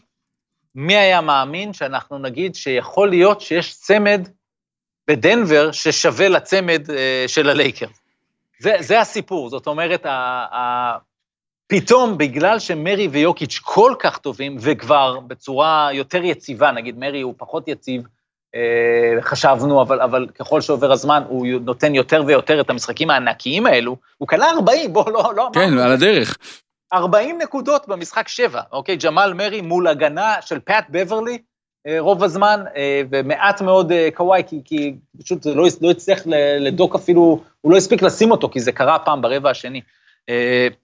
מי היה מאמין שאנחנו נגיד שיכול להיות שיש צמד בדנבר ששווה לצמד אה, של הלייקר. זה, זה הסיפור, זאת אומרת, ה, ה, פתאום, בגלל שמרי ויוקיץ' כל כך טובים, וכבר בצורה יותר יציבה, נגיד מרי הוא פחות יציב, אה, חשבנו, אבל, אבל ככל שעובר הזמן, הוא נותן יותר ויותר את המשחקים הענקיים האלו. הוא קלע 40, בוא, לא, לא כן, אמרנו. על הדרך. 40 נקודות במשחק 7, אוקיי? ג'מאל מרי מול הגנה של פאט בברלי אה, רוב הזמן, אה, ומעט מאוד אה, קוואי, כי, כי פשוט לא, לא הצליח לדוק אפילו, הוא לא הספיק לשים אותו, כי זה קרה פעם ברבע השני.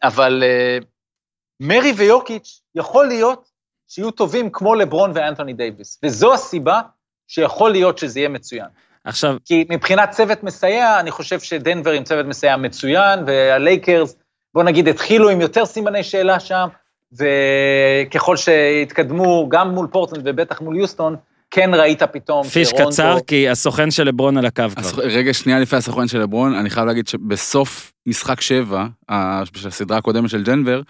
אבל מרי ויוקיץ', יכול להיות שיהיו טובים כמו לברון ואנתוני דייוויס, וזו הסיבה שיכול להיות שזה יהיה מצוין. עכשיו, כי מבחינת צוות מסייע, אני חושב שדנבר עם צוות מסייע מצוין, והלייקרס, בוא נגיד, התחילו עם יותר סימני שאלה שם, וככל שהתקדמו, גם מול פורטלנד ובטח מול יוסטון, כן ראית פתאום פיש שרונדו- קצר, כי הסוכן של לברון על הקו אז כבר. רגע שנייה לפני הסוכן של לברון, אני חייב להגיד שבסוף משחק שבע, של הסדרה הקודמת של דנבר,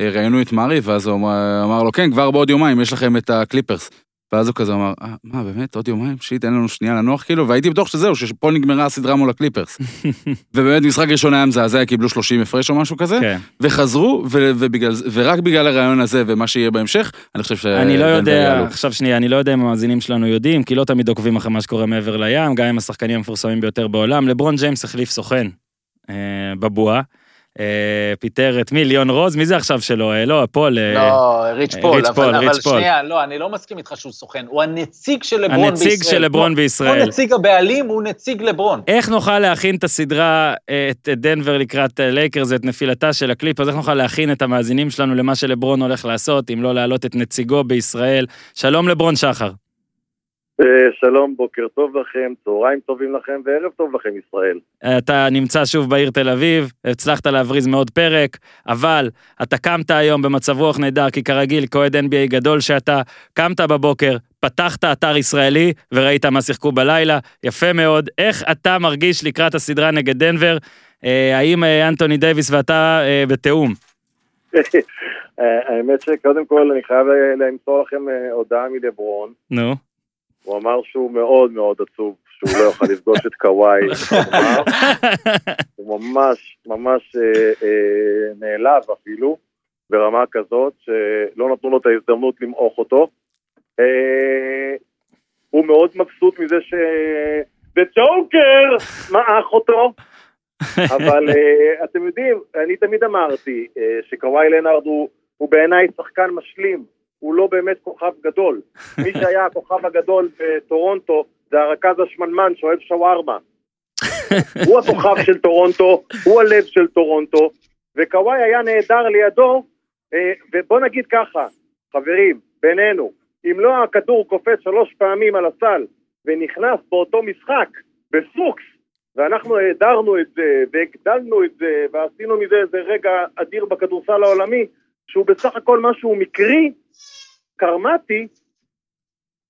אה, ראיינו את מארי, ואז הוא אמר, אמר לו, כן, כבר בעוד יומיים יש לכם את הקליפרס. ואז הוא כזה אמר, אה, מה, באמת, עוד יומיים? shit, אין לנו שנייה לנוח כאילו? והייתי בטוח שזהו, שפה נגמרה הסדרה מול הקליפרס. ובאמת, משחק ראשון היה מזעזע, קיבלו 30 הפרש או משהו כזה, כן. וחזרו, ו- ובגלל ורק בגלל הרעיון הזה ומה שיהיה בהמשך, אני חושב ש... אני לא יודע. עכשיו שנייה, אני לא יודע אם המאזינים שלנו יודעים, כי לא תמיד עוקבים אחרי מה שקורה מעבר לים, גם עם השחקנים המפורסמים ביותר בעולם. לברון ג'יימס החליף סוכן אה, בבועה, פיטר את מי? ליאון רוז? מי זה עכשיו שלו? אה, לא, פול. אה, לא, ריץ' אה, פול, ריץ' פול, אבל, אבל ריץ' פול. שנייה, לא, אני לא מסכים איתך שהוא סוכן, הוא הנציג של לברון בישראל. הנציג של לברון בישראל. כמו נציג הבעלים, הוא נציג לברון. איך נוכל להכין את הסדרה, אה, את את דנבר לקראת אה, לייקרס ואת נפילתה של הקליפ, אז איך נוכל להכין את המאזינים שלנו למה שלברון הולך לעשות, אם לא להעלות את נציגו בישראל. שלום לברון שחר. אה, שלום, בוקר טוב לכם, צהריים טובים לכם וערב טוב לכם ישראל. אתה נמצא שוב בעיר תל אביב, הצלחת להבריז מעוד פרק, אבל אתה קמת היום במצב רוח נהדר, כי כרגיל, כאוהד NBA גדול שאתה, קמת בבוקר, פתחת אתר ישראלי וראית מה שיחקו בלילה, יפה מאוד. איך אתה מרגיש לקראת הסדרה נגד דנבר? אה, האם אה, אנטוני דייוויס ואתה בתיאום? האמת שקודם כל אני חייב למסור לכם הודעה מדברון. נו. הוא אמר שהוא מאוד מאוד עצוב שהוא לא יוכל לפגוש את קוואי. הוא ממש ממש אה, אה, נעלב אפילו, ברמה כזאת שלא נתנו לו את ההזדמנות למעוך אותו. אה, הוא מאוד מבסוט מזה ש... The Joker מעך אותו. אבל אה, אתם יודעים, אני תמיד אמרתי אה, שקוואי לנארד הוא, הוא בעיניי שחקן משלים, הוא לא באמת כוכב גדול. מי שהיה הכוכב הגדול בטורונטו זה הרכז השמנמן שאוהב שווארמה. הוא הכוכב של טורונטו, הוא הלב של טורונטו, וקוואי היה נהדר לידו, uh, ובוא נגיד ככה, חברים, בינינו, אם לא הכדור קופץ שלוש פעמים על הסל ונכנס באותו משחק, בפוקס, ואנחנו העדרנו את זה, והגדלנו את זה, ועשינו מזה איזה רגע אדיר בכדורסל העולמי, שהוא בסך הכל משהו מקרי, קרמטי,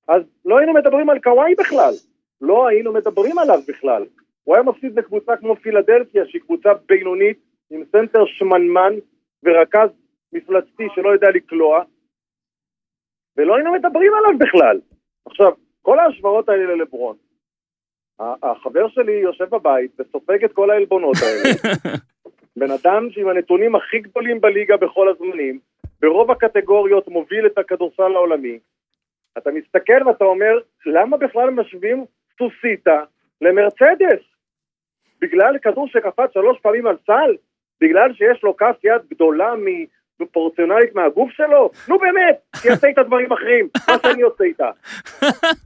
אז לא היינו מדברים על קוואי בכלל. לא היינו מדברים עליו בכלל. הוא היה מפסיד לקבוצה כמו פילדלפיה, שהיא קבוצה בינונית, עם סנטר שמנמן ורכז מפלצתי שלא יודע לקלוע, ולא היינו מדברים עליו בכלל. עכשיו, כל ההשוואות האלה ללברון, החבר שלי יושב בבית וסופג את כל העלבונות האלה. בן אדם שעם הנתונים הכי גדולים בליגה בכל הזמנים, ברוב הקטגוריות מוביל את הכדורסל העולמי. אתה מסתכל ואתה אומר, למה בכלל משווים סוסיתא למרצדס? בגלל כדור שקפץ שלוש פעמים על סל? בגלל שיש לו כף יד גדולה מפורציונלית מהגוף שלו? נו באמת, שיעשה איתה דברים אחרים, מה שאני עושה איתה.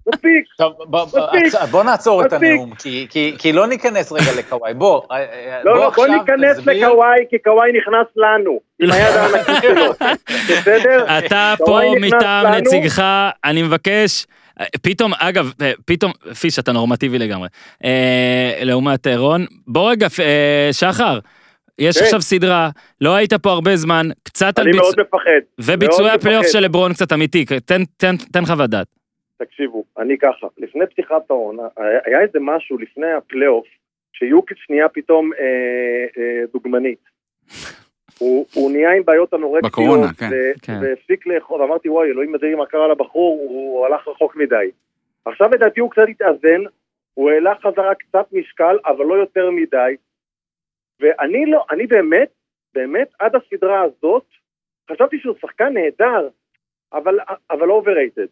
מספיק. עכשיו, בוא, בוא, מספיק. בוא נעצור את. הנאום, כי, כי, כי לא ניכנס רגע לקוואי. בוא, אה, אה, לא, לא, בוא עכשיו ניכנס לקוואי, כי קוואי נכנס לנו, עם היד הענקית שלו. בסדר? אתה פה מטעם. נציגך, אני מבקש, אה, פתאום, אגב, פתאום, פיש, אתה נורמטיבי לגמרי. אה, לעומת רון, בוא רגע, אה, שחר, יש כן. עכשיו סדרה, לא היית פה הרבה זמן, קצת על אני ביצוע, מאוד מפחד. וביצועי הפלייאוף. של לברון קצת אמיתי, תן, תן, תן חוות דעת. תקשיבו, אני ככה, לפני פתיחת העונה, היה איזה משהו לפני הפלייאוף, שיוקיץ' נהיה פתאום אה, אה, דוגמנית. הוא, הוא נהיה עם בעיות אנורקטיות, בקורונה, כן. ו- כן. והפסיק לאכול, אמרתי וואי אלוהים אדירים מה קרה לבחור, הוא, הוא הלך רחוק מדי. עכשיו לדעתי הוא קצת התאזן, הוא העלה חזרה קצת משקל, אבל לא יותר מדי. ואני לא, אני באמת, באמת עד הסדרה הזאת, חשבתי שהוא שחקן נהדר, אבל, אבל לא overrated.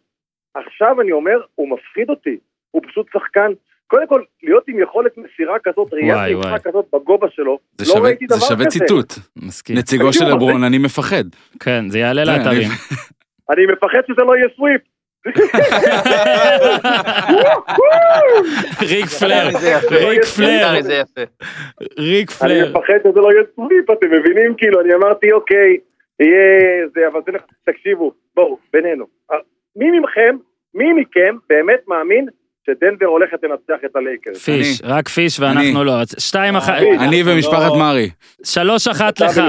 עכשיו אני אומר, הוא מפחיד אותי, הוא פשוט שחקן, קודם כל, להיות עם יכולת מסירה כזאת, ראיית וואי. כזאת בגובה שלו, זה לא שווה- ראיתי דבר זה כזה. שווה ציטוט. מסכים. נציגו של לברון, אני מפחד. כן, זה יעלה כן, לאתרים. אני מפחד שזה לא יהיה סוויפ. ריק פלר. ריק פלר. ריק אני פלר. מפחד שזה לא יהיה סוויפ, אתם מבינים? כאילו, אני אמרתי, אוקיי, יהיה זה, אבל זה, תקשיבו, בואו, בינינו. אה, מי מכם, מי מכם באמת מאמין שדנבר הולכת לנצח את הלייקרס? פיש, רק פיש ואנחנו לא. שתיים אחת, אני ומשפחת מרי. שלוש אחת לך.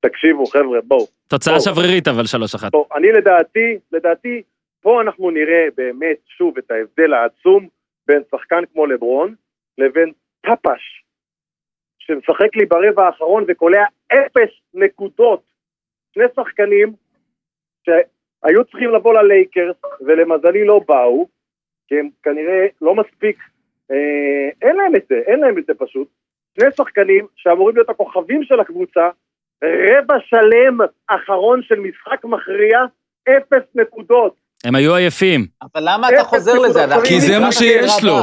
תקשיבו, חבר'ה, בואו. תוצאה. שברירית אבל שלוש אחת. טוב, אני לדעתי, לדעתי, פה אנחנו נראה באמת שוב את ההבדל העצום בין שחקן כמו לברון לבין טפש, שמשחק לי ברבע האחרון וקולע אפס נקודות. שני שחקנים שהיו צריכים לבוא ללייקרס, ולמזלי לא באו, כי הם כנראה לא מספיק, אה, אין להם את זה, אין להם את זה פשוט. שני שחקנים שאמורים להיות הכוכבים של הקבוצה, רבע שלם אחרון של משחק מכריע, אפס נקודות. הם היו עייפים. אבל למה אתה חוזר לזה? כי זה מה שיש לו.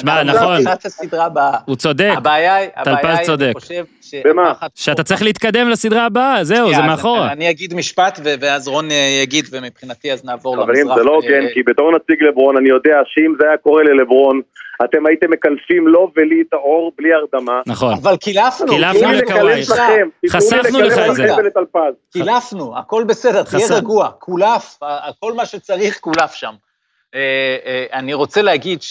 שמע, נכון. הבאה. הוא צודק. הבעיה היא, הבעיה היא. אני חושב, ש- במה? שאתה צריך להתקדם לסדרה הבאה, זהו, זה מאחורה. אני אגיד משפט, ואז רון אה, יגיד, ומבחינתי אז נעבור למזרח. חברים, זה לא הוגן, אה, כי בתור נציג לברון, אני יודע שאם זה היה קורה ללברון, אתם הייתם מקלפים לו ולי את האור בלי הרדמה. נכון. אבל קילפנו, קילפנו לקוואי. לקלף לך את זה. קילפנו, הכל בסדר, תהיה. רגוע, קולף, כל מה שצריך קולף שם. אה, אני רוצה להגיד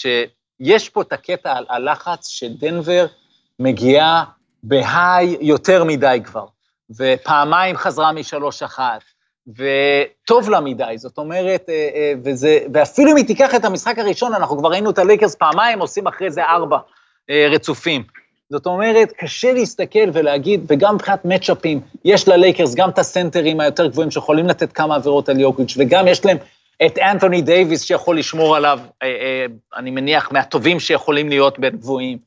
שיש פה את הקטע על הלחץ שדנבר מגיעה בהיי יותר מדי כבר, ופעמיים חזרה משלוש אחת, וטוב לה מדי, זאת אומרת, אה, אה, וזה, ואפילו אם היא תיקח את המשחק הראשון, אנחנו כבר ראינו את הלייקרס פעמיים, עושים אחרי זה ארבע אה, רצופים. זאת אומרת, קשה להסתכל ולהגיד, וגם מבחינת מצ'אפים, יש ללייקרס גם את הסנטרים היותר גבוהים שיכולים לתת כמה עבירות על יוקיץ', וגם יש להם את אנתוני דייוויס שיכול לשמור עליו, אה, אה, אני מניח, מהטובים שיכולים להיות בין גבוהים,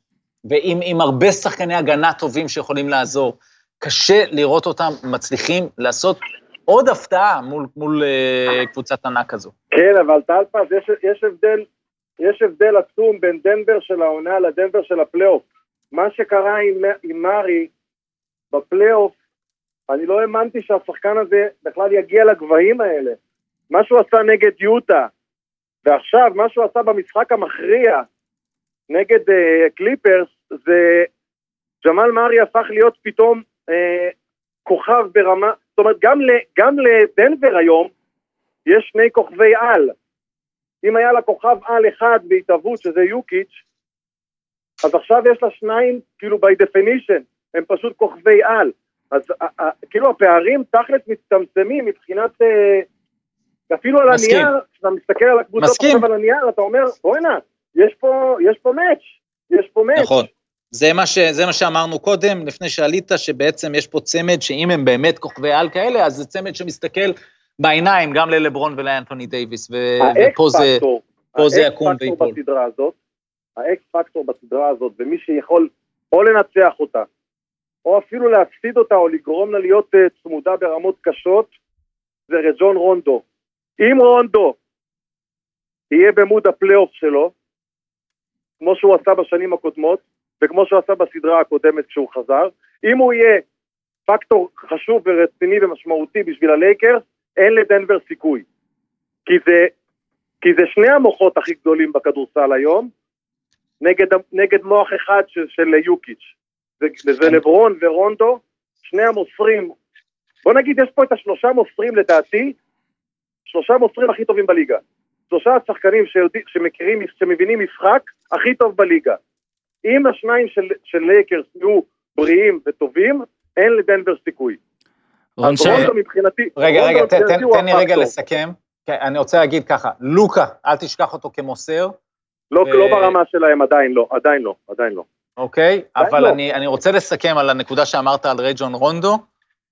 ועם עם הרבה שחקני הגנה טובים שיכולים לעזור. קשה לראות אותם מצליחים לעשות עוד הפתעה מול, מול אה, קבוצת ענק כזו. כן, אבל טלפז, יש, יש יש הבדל עצום בין דנבר של העונה לדנבר של הפלייאוף. מה שקרה עם, עם מארי בפלייאוף, אני לא האמנתי שהשחקן הזה בכלל יגיע לגבהים האלה. מה שהוא עשה נגד יוטה, ועכשיו מה שהוא עשה במשחק המכריע נגד uh, קליפרס, זה ג'מאל מארי הפך להיות פתאום uh, כוכב ברמה, זאת אומרת גם, ל, גם לדנבר היום יש שני כוכבי על. אם היה לה כוכב על אחד בהתהוות, שזה יוקיץ', אז עכשיו יש לה שניים, כאילו by definition, הם פשוט כוכבי על. אז כאילו הפערים תכלס מצטמצמים מבחינת, אה, אפילו על מסכים. הנייר, כשאתה מסתכל על הקבוצות מסכים. עכשיו על הנייר, אתה אומר, בוא'נה, יש פה, יש פה match, יש פה match. נכון. זה מה, ש, זה מה שאמרנו קודם, לפני שעלית, שבעצם יש פה צמד שאם הם באמת כוכבי על כאלה, אז זה צמד שמסתכל בעיניים גם ללברון ולאנתוני דייוויס, ו, ה X ופה זה... פקטור, פה זה ה X יקום פקטור ויפול. בסדרה הזאת, ה X factor בסדרה הזאת, ומי שיכול או לנצח אותה, או אפילו להפסיד אותה, או לגרום לה להיות אה, צמודה ברמות קשות, זה רג'ון רונדו. אם רונדו יהיה ב mode הפלייאוף שלו, כמו שהוא עשה בשנים הקודמות, וכמו שהוא עשה בסדרה הקודמת כשהוא חזר, אם הוא יהיה פקטור חשוב ורציני ומשמעותי בשביל הלייקרס, אין לדנבר סיכוי. כי זה, כי זה שני המוחות הכי גדולים בכדורסל היום, נגד, נגד מוח אחד של, של יוקיץ'. זה, זה לברון ורונדו, שני המוסרים. בוא נגיד, יש פה את השלושה מוסרים לדעתי, שלושה מוסרים הכי טובים בליגה. שלושה השחקנים שיודעים, שמכירים, שמבינים משחק הכי טוב בליגה. אם השניים של, של לייקרס יהיו בריאים וטובים, אין לדנבר סיכוי. רון רונדו מבחינתי, רגע, רונדו רגע, תן, הוא תן לי רגע הפקטור. לסכם. כן, אני רוצה להגיד ככה, לוקה, אל תשכח אותו כמוסר. לא, ו- לא ברמה שלהם, עדיין לא, עדיין לא, עדיין לא. אוקיי? אבל לא. אני, אני רוצה לסכם על הנקודה שאמרת על רייג'ון רונדו.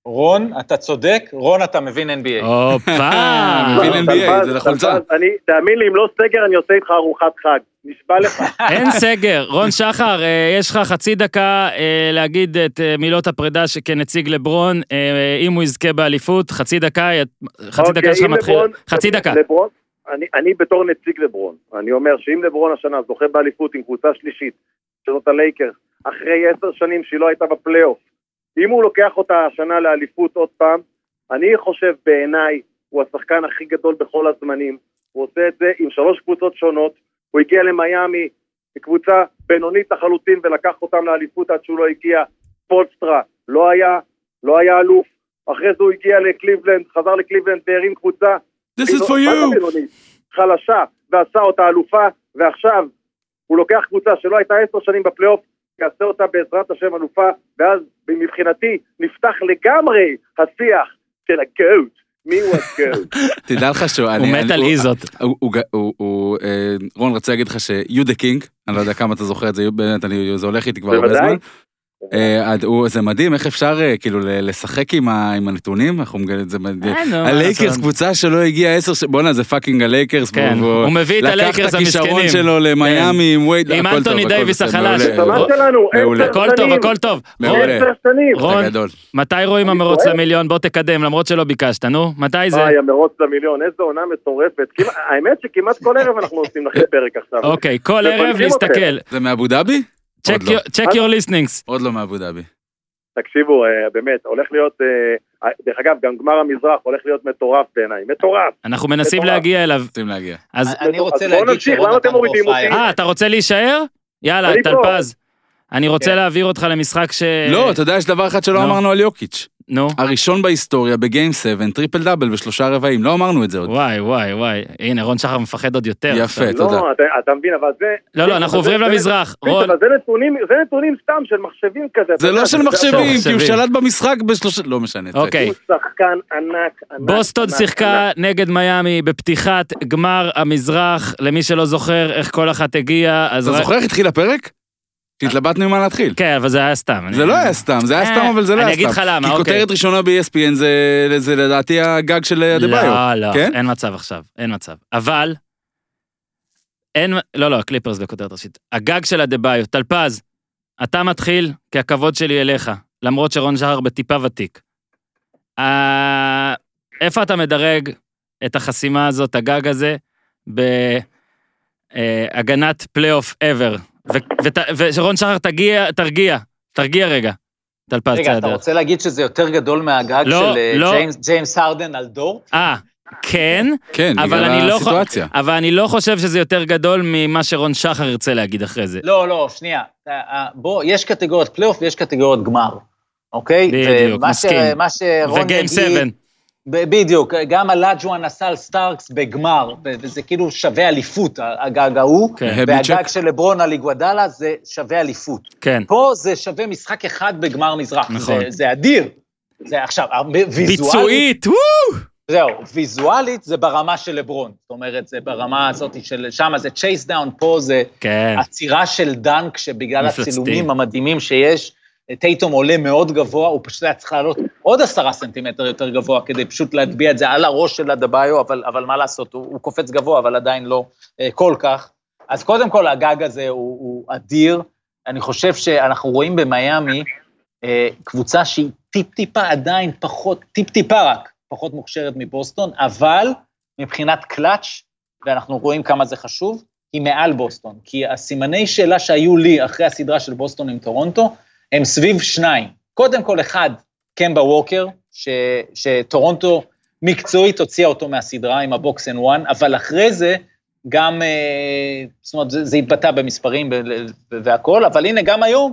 רון, אתה צודק, רון, אתה מבין NBA. הופה. מבין NBA, זה לחולצה. טלפז, אני, תאמין לי, אם לא סגר, אני עושה איתך ארוחת חג. נשבע לך. אין סגר. רון שחר, אה, יש לך חצי דקה אה, להגיד את אה, מילות הפרידה ש- כנציג לברון, אם הוא יזכה באליפות, חצי דקה, חצי דקה אוקיי, שלך מתחיל. חצי דקה. אני, אני בתור נציג לברון, אני אומר שאם לברון השנה זוכה באליפות עם קבוצה שלישית, שזאת הלייקרס, אחרי עשר שנים שהיא לא הייתה בפלייאוף, אם הוא לוקח אותה השנה לאליפות עוד פעם, אני חושב בעיניי הוא השחקן הכי גדול בכל הזמנים, הוא עושה את זה עם שלוש קבוצות שונות, הוא הגיע למיאמי, קבוצה בינונית לחלוטין ולקח אותם לאליפות עד שהוא לא הגיע, פולסטרה, לא היה, לא היה אלוף, אחרי זה הוא הגיע לקליבלנד, חזר לקליבלנד והרים קבוצה. This is for מה זה you. חלשה, ועשה אותה אלופה, ועכשיו הוא לוקח קבוצה שלא הייתה עשר שנים בפלייאוף, יעשה אותה בעזרת השם אלופה, ואז מבחינתי נפתח לגמרי השיח של הגוט, מי הוא? תדע לך שהוא... הוא מת על איזות. הוא-. אה, רון רצה להגיד לך ש-you the king, אני לא יודע כמה אתה זוכר את זה, באמת, אני- זה הולך איתי כבר הרבה. זמן. אה, זה מדהים איך אפשר אה, כאילו ל- לשחק עם הנתונים, אנחנו מגלים את זה מדהים. אה, הלייקרס? קבוצה שלא הגיעה עשר ש... בואנה זה fucking הלייקרס. כן, הוא מביא את הלייקרס לקח את הכישרון המסכנים. שלו למיאמי עם וייד. עם אנטוני דייוויס החלש. הכל טוב, שנים, הכל טוב. מעולה. רון, שנים. מתי רואים המרוץ? למיליון? בוא תקדם, למרות שלא ביקשת, נו, מתי זה? וואי, המרוץ למיליון, איזו עונה מטורפת. האמת שכמעט כל ערב אנחנו עושים לכם פרק עכשיו. אוקיי, כל ערב להסתכל. זה מאבו דאבי? Check עוד your- check your listenings. עוד לא מאבו דאבי. תקשיבו, אה, באמת, הולך להיות, אה, דרך אגב, גם גמר המזרח הולך להיות מטורף בעיניי, מטורף. אנחנו מנסים. להגיע אליו. רוצים להגיע. אז אני רוצה להגיד שרון נתן? fail. אה, אתה רוצה להישאר? יאללה. טלפז. אני רוצה כן. להעביר אותך למשחק ש... לא, אתה יודע, יש דבר אחד שלא נו. אמרנו על יוקיץ'. נו. הראשון בהיסטוריה ב game 7, טריפל דאבל בשלושה רבעים, לא אמרנו את זה עוד. וואי, וואי, וואי. הנה, רון שחר מפחד עוד יותר. יפה, עכשיו. תודה. לא, אתה- אתה מבין, אבל זה... לא, לא, אנחנו עוברים למזרח. זה- רון, זה נתונים, זה נתונים סתם של מחשבים כזה. זה לא של מחשבים, כי הוא. שלט במשחק בשלושה... לא משנה. אוקיי. הוא שחקן ענק, ענק. בוסטון שיחקה ענק. נגד מיאמי בפתיחת גמר המזרח, למי שלא זוכר איך כל אחת הגיעה, אז... אתה זוכר איך התחיל הפרק? שהתלבטנו עם מה להתחיל. כן, אבל זה היה סתם. זה אני- לא היה סתם, זה היה אה, סתם, אבל זה לא אני היה סתם. אגיד לך למה, כי אוקיי. כותרת ראשונה ב-ESPN זה לדעתי הגג של אדה-ביו. לא, לא, כן? אין מצב עכשיו, אין מצב. אבל, אין, לא, לא, הקליפרס בכותרת ראשית. הגג של אדה-ביו, טלפז, אתה מתחיל, כי הכבוד שלי אליך, למרות שרון שחר בטיפה ותיק. אה, איפה אתה מדרג את החסימה הזאת, הגג הזה, בהגנת פלייאוף ever? ושרון שחר תגיע, תרגיע, תרגיע רגע. טלפז, רגע, אתה. רוצה להגיד שזה יותר גדול מהגג לא, של אה, לא. ג'יימס- ג'יימס הרדן על דור? אה, כן, כן, אבל בגלל אני לא הסיטואציה. אבל אני לא חושב שזה יותר גדול ממה שרון שחר ירצה להגיד אחרי זה. לא, לא, שנייה. אה, אה, בוא, יש קטגוריות פלייאוף ויש קטגוריות גמר, אוקיי? בדיוק, ומה מסכים. ש- מה שרון ו game יגיד... 7. בדיוק, גם הלאג'ואן עשה על סטארקס בגמר, וזה כאילו שווה אליפות, הגג ההוא, כן. והגג של לברון על איגוודאלה זה שווה אליפות. כן. פה זה שווה משחק אחד בגמר מזרח. נכון. זה, זה אדיר. זה עכשיו, ויזואלית, ביצועית, וואו! זהו, ויזואלית זה ברמה של לברון. זאת אומרת, זה ברמה הזאת של, שם זה chase down, פה זה כן. עצירה של dunk, שבגלל מפלצתי. הצילומים המדהימים שיש, טייטום עולה מאוד גבוה, הוא פשוט היה צריך לעלות עוד עשרה סנטימטר יותר גבוה, כדי פשוט להטביע את זה על הראש של הדביו, אבל, אבל מה לעשות, הוא, הוא קופץ גבוה, אבל עדיין לא אה, כל כך. אז קודם כל, הגג הזה הוא, הוא אדיר. אני חושב שאנחנו רואים במיאמי אה, קבוצה שהיא טיפ-טיפה עדיין פחות, טיפ-טיפה רק, פחות מוכשרת מבוסטון, אבל מבחינת קלאץ', ואנחנו רואים כמה זה חשוב, היא מעל בוסטון. כי הסימני שאלה שהיו לי אחרי הסדרה של בוסטון עם טורונטו, הם סביב שניים. קודם כל, אחד, קמבה ווקר, ש, שטורונטו מקצועית הוציאה אותו מהסדרה עם ה box and one, אבל אחרי זה גם, אה, זאת אומרת, זה, התבטא במספרים והכול, אבל הנה, גם היום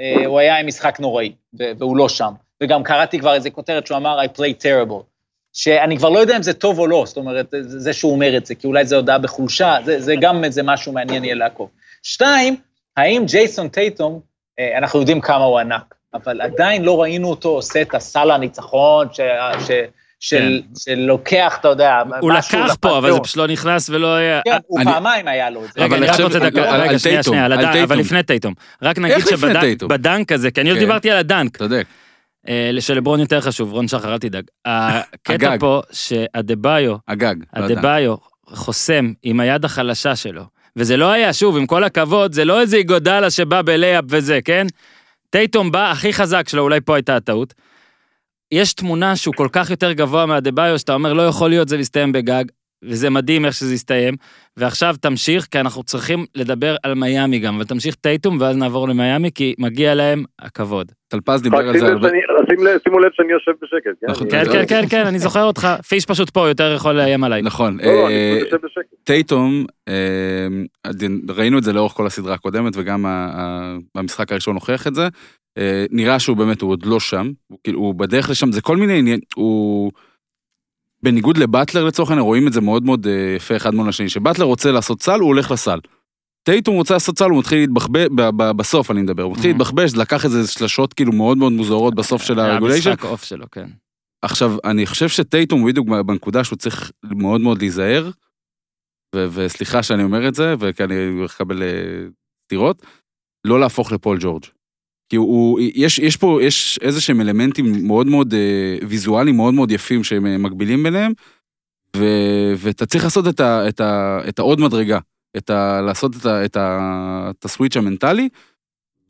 אה, הוא היה עם משחק נוראי, והוא לא שם. וגם קראתי כבר איזה כותרת שהוא אמר, I play terrible. שאני כבר לא יודע אם זה טוב או לא, זאת אומרת, זה שהוא אומר את זה, כי אולי זה הודעה בחולשה, זה, זה גם איזה משהו מעניין יהיה לעקוב. שתיים, האם ג'ייסון טייטום, אנחנו יודעים כמה הוא ענק, אבל עדיין לא ראינו אותו עושה את הסל הניצחון ש, ש, של, שלוקח, אתה יודע, כן. הוא משהו לקח פה, אבל זה. פשוט לא נכנס ולא היה... כן, הוא אני- פעמיים היה לו את זה. רגע, אני רק רוצה דקה, רגע, שנייה, שנייה, על על הדנק, אבל. לפני טייטום. רק נגיד שבדנק הזה, כי אני עוד כן. דיברתי על הדנק, צודק. אה, שלברון יותר חשוב, רון שחר, אל תדאג. הקטע. פה, שהדביו, הגג. לא יודע. הדביו חוסם עם היד החלשה שלו, וזה לא היה, שוב, עם כל הכבוד, זה לא איזה איגודלה שבא בלייאפ וזה, כן? טייטום בא הכי חזק שלו, אולי פה הייתה הטעות. יש תמונה שהוא כל כך יותר גבוה מהדביו, שאתה אומר, לא יכול להיות זה מסתיים בגג, וזה מדהים איך שזה יסתיים. ועכשיו תמשיך, כי אנחנו צריכים לדבר על מיאמי גם, אבל תמשיך טייטום ואז נעבור למיאמי, כי מגיע להם הכבוד. טלפז דיבר על זה הרבה. שימו לב שאני יושב בשקט. כן? נכון, כן, כן, כן, כן, אני זוכר אותך. פיש פשוט פה, יותר יכול לאיים עליי. נכון. לא, אה. טייטום, אה, ראינו את זה לאורך כל הסדרה הקודמת, וגם המשחק הראשון הוכיח את זה. אה, נראה שהוא באמת, הוא עוד לא שם, הוא כאילו, הוא בדרך לשם, זה כל מיני עניין, הוא... בניגוד לבטלר לצורך העניין, רואים את זה מאוד מאוד אה, יפה אחד מול השני, שבטלר רוצה לעשות סל, הוא הולך לסל. טייטום רוצה לעשות סל, הוא מתחיל להתבחבש, בסוף אני מדבר, הוא מתחיל. להתבחבש, לקח איזה שלשות כאילו מאוד מאוד מוזרות בסוף של היה הרגוליישן, המשחק אוף שלו, כן. עכשיו, אני חושב שטייטום הוא בדיוק בנקודה שהוא צריך מאוד מאוד להיזהר, וסליחה שאני אומר את זה, וכי אני אה, סטירות, לא להפוך לפול ג'ורג'. כי הוא, הוא יש, יש פה, יש איזה שהם אלמנטים מאוד מאוד אה, ויזואליים, מאוד מאוד יפים שהם אה, מקבילים ביניהם, ו, ואתה צריך לעשות את, ה, את, ה, את העוד מדרגה, את ה, לעשות את, ה, את, ה, את הסוויץ' המנטלי,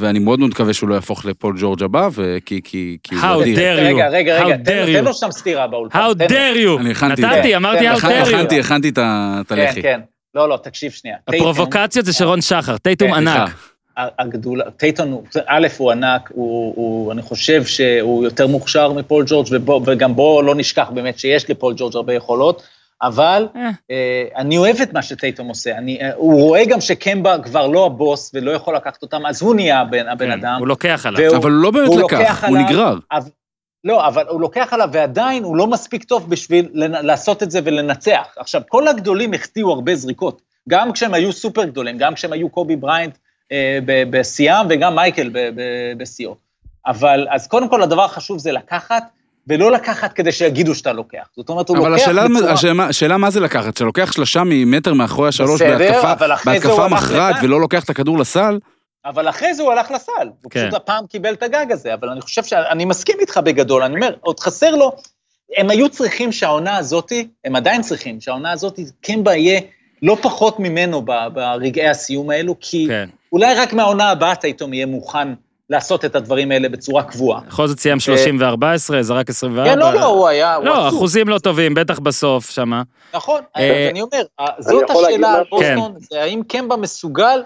ואני מאוד מאוד מקווה שהוא לא יהפוך לפול ג'ורג' הבא, וכי, כי, כי How הוא אדיר. dare you. רגע, רגע, How רגע, תן dare תן you. לו שם סטירה באולפן. How dare you! אני הכנתי נתתי. אמרתי כן, How dare you. הכנתי, הכנתי את כן, הלחי. כן. לא, לא, תקשיב שנייה. הפרובוקציות זה של רון שחר, טייטום כן, ענק. הגדולה, טייטון, הוא- א', הוא ענק, הוא, הוא, אני חושב שהוא יותר מוכשר מפול ג'ורג', ובוא, וגם בואו לא נשכח באמת שיש לפול ג'ורג' הרבה יכולות, אבל אה. אה, אני אוהב את מה שטייטום עושה. אני, אה, הוא רואה גם שקמבה כבר לא הבוס ולא יכול לקחת אותם, אז הוא נהיה הבן, הבן כן, אדם. הוא לוקח עליו. והוא- אבל הוא לא באמת והוא לקח, לוקח הוא עליו- נגרר. אבל- לא, אבל הוא לוקח עליו, ועדיין הוא לא מספיק טוב בשביל לנ- לעשות את זה ולנצח. עכשיו, כל הגדולים החטיאו הרבה זריקות, גם כשהם היו סופר גדולים, גם כשהם היו קובי בריינט אה, בשיאם וגם מייקל בשיאו. אבל, אז קודם כל, הדבר החשוב זה לקחת, ולא לקחת כדי שיגידו שאתה לוקח. זאת אומרת, הוא אבל לוקח השאלה, בצורה... השאלה, השאלה מה זה לקחת, שלוקח שלושה ממטר מאחורי השלוש בסדר, בהתקפה, אבל בהתקפה מכרעת. ולא לוקח את הכדור לסל, אבל אחרי זה הוא הלך לסל. הוא כן. פשוט הפעם קיבל את הגג הזה, אבל אני חושב שאני מסכים איתך בגדול, אני אומר, עוד חסר לו, הם היו צריכים שהעונה הזאתי, הם עדיין צריכים שהעונה הזאתי, קמבה יהיה לא פחות ממנו ברגעי הסיום האלו, כי כן. אולי רק מהעונה הבאה טייטום יהיה מוכן לעשות את הדברים האלה בצורה קבועה. בכל זאת סיים 30 ו-14, זרק 24. כן, לא, לא, הוא היה, לא. אחוזים לא טובים, בטח בסוף שמה. נכון, אה, אני אומר, זאת יכול להגיד השאלה על משהו? בוסטון, זה האם קמבה מסוגל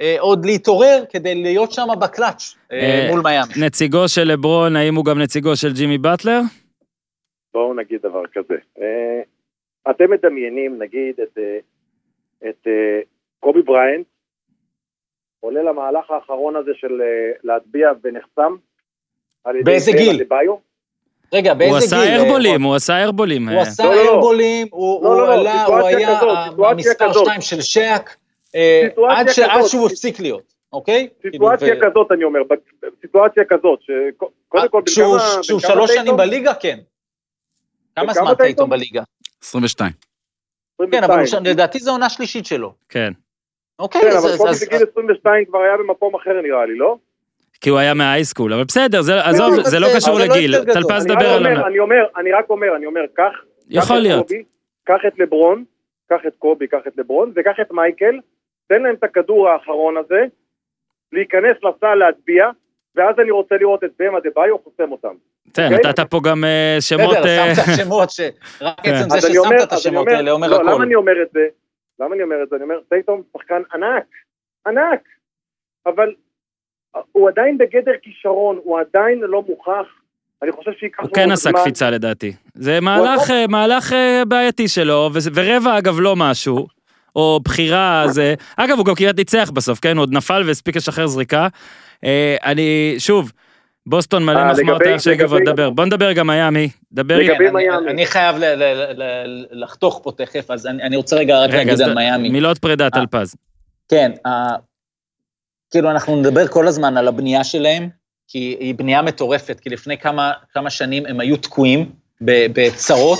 אה, עוד להתעורר כדי להיות שם בקלאץ' אה, אה, מול מיאמי. נציגו של לברון, האם הוא גם נציגו של ג'ימי באטלר? בואו נגיד דבר כזה. אה, אתם מדמיינים, נגיד, את, אה, את אה, קובי בריינט עולה למהלך האחרון הזה של אה, להטביע ונחסם באיזה גיל? רגע, באיזה הוא גיל? עשה אה, ארבולים, הוא עשה ארבולים. הוא אה. עשה לא, לא, לא. ארבולים, הוא לא, הוא עלה, הוא סיטואציה היה סיטואציה המספר כזאת. 2 של שק, אה, סיטואציה עד. שהוא הפסיק להיות, אוקיי? סיטואציה כאילו, ו- כזאת, אני אומר, סיטואציה כזאת, שקודם כל, כשהוא שלוש שנים? בליגה, כן. כמה זמן טייטום טייטום? בליגה? 22. כן, אבל הוא 22. ש- לדעתי זו עונה שלישית שלו. כן. אוקיי, כן, אז- אבל אז- בגיל 22 כבר היה במקום אחר נראה לי, לא? כי הוא היה מהאייסקול, אבל בסדר, זה- עזוב, אבל זה לא זה- קשור זה לא לגיל. טלפז אני דבר רק על... אומר, עונה. אני אומר, אני רק אומר, אני אומר, קח, יכול את להיות. קח את לברון, קח את קובי, קח את לברון, וקח את מייקל, תן להם את הכדור האחרון הזה, להיכנס לסל להטביע, ואז אני רוצה לראות את במה דה ביו חוסם אותם. תן, אוקיי? נתת פה גם אה, שמות... בסדר, אה, שמת שמות שרק כן. עצם זה אני אומר, ששמת את השמות האלה אומר לא, למה הכל. אני אומר את זה? למה אני אומר את זה? אני אומר, טייטום שחקן ענק, ענק, אבל הוא עדיין בגדר כישרון, הוא עדיין לא מוכח. אני חושב שייקח הוא לו כן עוד עשה זמן. קפיצה לדעתי. זה מהלך, אה, מהלך אה, בעייתי שלו, ורבע אגב לא משהו, או בחירה זה... אגב, הוא גם כמעט ניצח בסוף, כן? הוא עוד נפל והספיק לשחרר זריקה. אה, אני, שוב, בוסטון מלא אה, מחמאות איך שהגיבו, לגבי- דבר. בוא נדבר גם מיאמי. דבר לגבי- איתי. אני- מיאמי. אני חייב לחתוך פה תכף, אז אני רוצה רגע רק להגיד על מיאמי. מילות פרידה, אה. טלפז. כן, כאילו אנחנו נדבר כל הזמן על הבנייה שלהם, כי היא בנייה מטורפת, כי לפני כמה, כמה שנים הם היו תקועים, בצרות,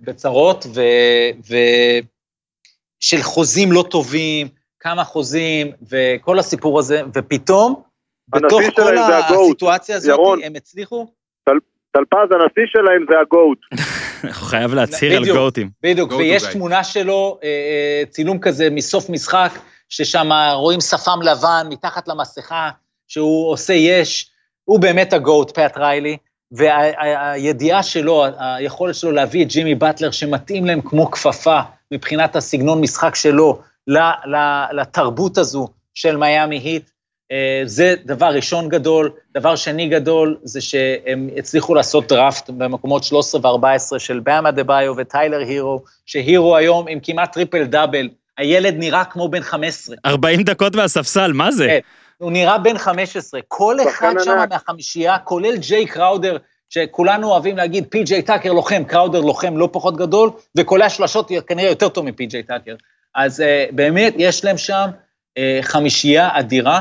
בצרות, ו... ו... של חוזים לא טובים, כמה חוזים, וכל הסיפור הזה, ופתאום, בתוך כל. הסיטואציה הזאת, ירון. הם הצליחו, טלפז, הנשיא שלהם זה הגוט. הוא חייב להצהיר על. GOAT־ים. בדיוק, ויש. תמונה שלו, אה, אה, צילום כזה מסוף משחק, ששם רואים שפם לבן מתחת למסכה, שהוא עושה יש, הוא באמת ה GOAT, פט ריילי, והידיעה שלו, היכולת שלו להביא את ג'ימי באטלר, שמתאים להם כמו כפפה, מבחינת הסגנון משחק שלו, ל- ל- לתרבות הזו של מיאמי היט, זה דבר ראשון גדול. דבר שני גדול, זה שהם הצליחו לעשות דראפט במקומות 13 ו-14 של באמה דה ביו וטיילר הירו, שהירו היום עם כמעט טריפל דאבל, הילד נראה כמו בן 15. 40 דקות מהספסל, מה זה? כן. הוא נראה בן 15. כל אחד שם. מהחמישייה, כולל ג'יי קראודר, שכולנו אוהבים להגיד, פי.ג'יי טאקר לוחם, קראודר לוחם לא פחות גדול, וקולע שלשות כנראה יותר טוב מפי.ג'יי טאקר. אז uh, באמת, יש להם שם uh, חמישייה אדירה,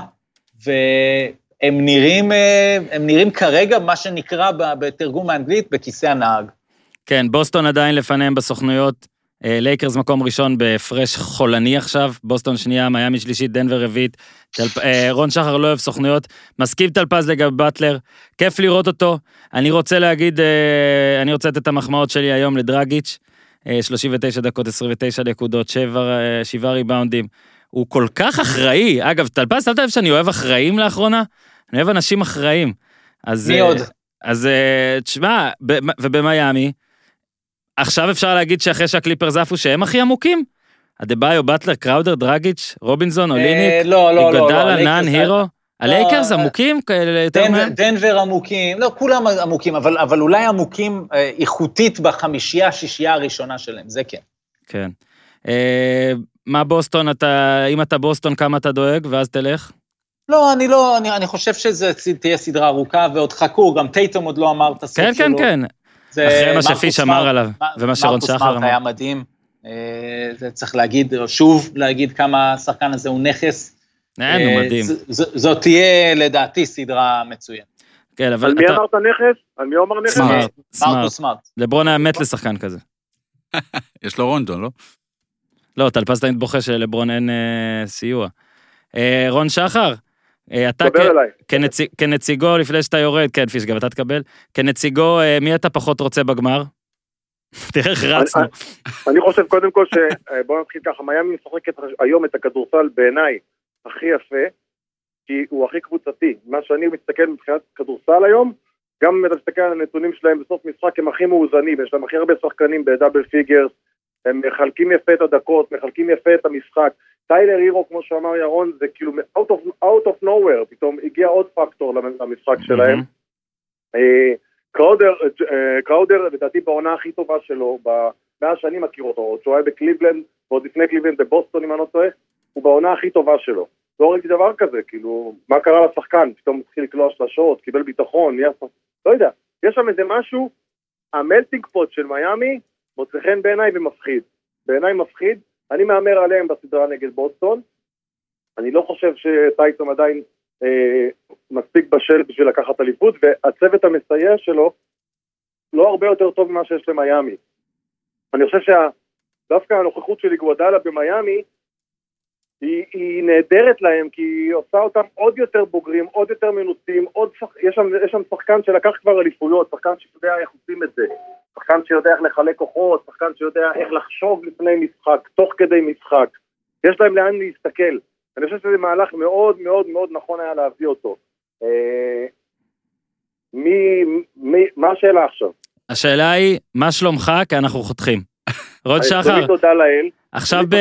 והם נראים, uh, הם נראים כרגע, מה שנקרא בתרגום האנגלית, בכיסא הנהג. כן, בוסטון עדיין לפניהם בסוכנויות. אה, לייקרס מקום ראשון בהפרש חולני עכשיו, בוסטון שנייה, מיאמי שלישית, דנבר רביעית. טלפ... אה, רון שחר לא אוהב סוכנויות. מסכים טלפז לגבי באטלר, כיף לראות אותו. אני רוצה להגיד, אה, אני רוצה לתת את המחמאות שלי היום לדרגיץ', אה, 39 דקות, 29 נקודות, 7, 7 ריבאונדים. הוא כל כך אחראי. אגב, טלפז, שמת לב שאני אוהב אחראים לאחרונה? אני אוהב אנשים אחראיים. אז, מי אה, עוד? אז אה, תשמע, ובמיאמי, עכשיו אפשר להגיד שאחרי שהקליפרס עפו שהם הכי עמוקים? אדה-ביו, באטלר, קראודר, דרגיץ', רובינזון, אה, אוליניק, לא, לא, לא, לא, נאן, הירו? הלייקרס אה, עמוקים כאלה יותר מהם? דנבר עמוקים, לא, כולם עמוקים, אבל, אבל אולי עמוקים אה, איכותית בחמישייה, שישייה הראשונה שלהם, זה כן. כן. אה, מה בוסטון, אתה, אם אתה בוסטון, כמה אתה דואג, ואז תלך? לא, אני לא, אני, אני חושב שזה תהיה סדרה ארוכה, ועוד חכו, גם טייטום עוד לא אמר את הסוף כן, שלו. כן, כן. זה אחרי מה מרקוס שפיש אמר עליו, ומה שרון מרקוס שחר אמר. היה מדהים. אה, זה צריך להגיד, שוב להגיד כמה השחקן הזה הוא נכס. אין, הוא אה, מדהים. זאת תהיה, לדעתי, סדרה מצוינת. כן, אבל על מי. אמרת נכס? על מי אמר נכס? סמארט. מרקוס סמארט. לברון היה מת לשחקן כזה. יש לו רונדון, לא? לא, טלפז תמיד בוכה שלברון אין אה, סיוע. אה, רון שחר, אה, אתה כ-. כנציג, כנציגו, לפני שאתה יורד, כן, פיש, גם אתה תקבל, כנציגו, אה, מי אתה פחות רוצה בגמר? תראה איך רצנו. אני חושב קודם כל ש... אה, בוא נתחיל ככה, מיאמי משחקת היום את הכדורסל בעיניי הכי יפה, כי הוא הכי קבוצתי. מה שאני מסתכל מבחינת כדורסל היום, גם אם אתה מסתכל על הנתונים שלהם בסוף משחק, הם הכי מאוזנים, יש להם הכי הרבה שחקנים ב double figures, הם מחלקים יפה את הדקות, מחלקים יפה את המשחק. טיילר הירו, כמו שאמר ירון, זה כאילו out of, out of nowhere, פתאום הגיע עוד פקטור למשחק שלהם. אה, קראודר, אה, קראודר לדעתי בעונה הכי טובה שלו, ב- מאז שאני מכיר אותו, עוד שהוא היה בקליבלנד, ועוד לפני קליבלנד בבוסטון אם אני לא טועה, הוא בעונה הכי טובה שלו. לא ראיתי דבר כזה, כאילו, מה קרה לשחקן? פתאום התחיל לקלוע שלשות, קיבל ביטחון, נהיה... לא יודע, יש שם איזה משהו, המלטינג פוט של מיאמי מוצא חן בעיניי ומפחיד. בעיניי מפחיד, אני מהמר עליהם בסדרה נגד בוסטון, אני לא חושב שטייסון עדיין אה, מספיק בשל בשביל לקחת אליפות, והצוות המסייע שלו לא הרבה יותר טוב ממה שיש למיאמי. אני חושב שדווקא הנוכחות של איגוודאלה במיאמי היא, היא נהדרת להם, כי היא עושה אותם עוד יותר בוגרים, עוד יותר מנוסים, עוד שח... יש, שם, יש שם שחקן שלקח כבר אליפויות, שחקן שיודע איך עושים את זה, שחקן שיודע איך לחלק כוחות, שחקן שיודע איך לחשוב לפני משחק, תוך כדי משחק. יש להם לאן להסתכל. אני חושב שזה מהלך מאוד מאוד מאוד נכון היה להביא אותו. אה, מי, מי, מה השאלה עכשיו? השאלה היא, מה שלומך? כי אנחנו חותכים. רון אז שחר, תודה לאל. עכשיו ב...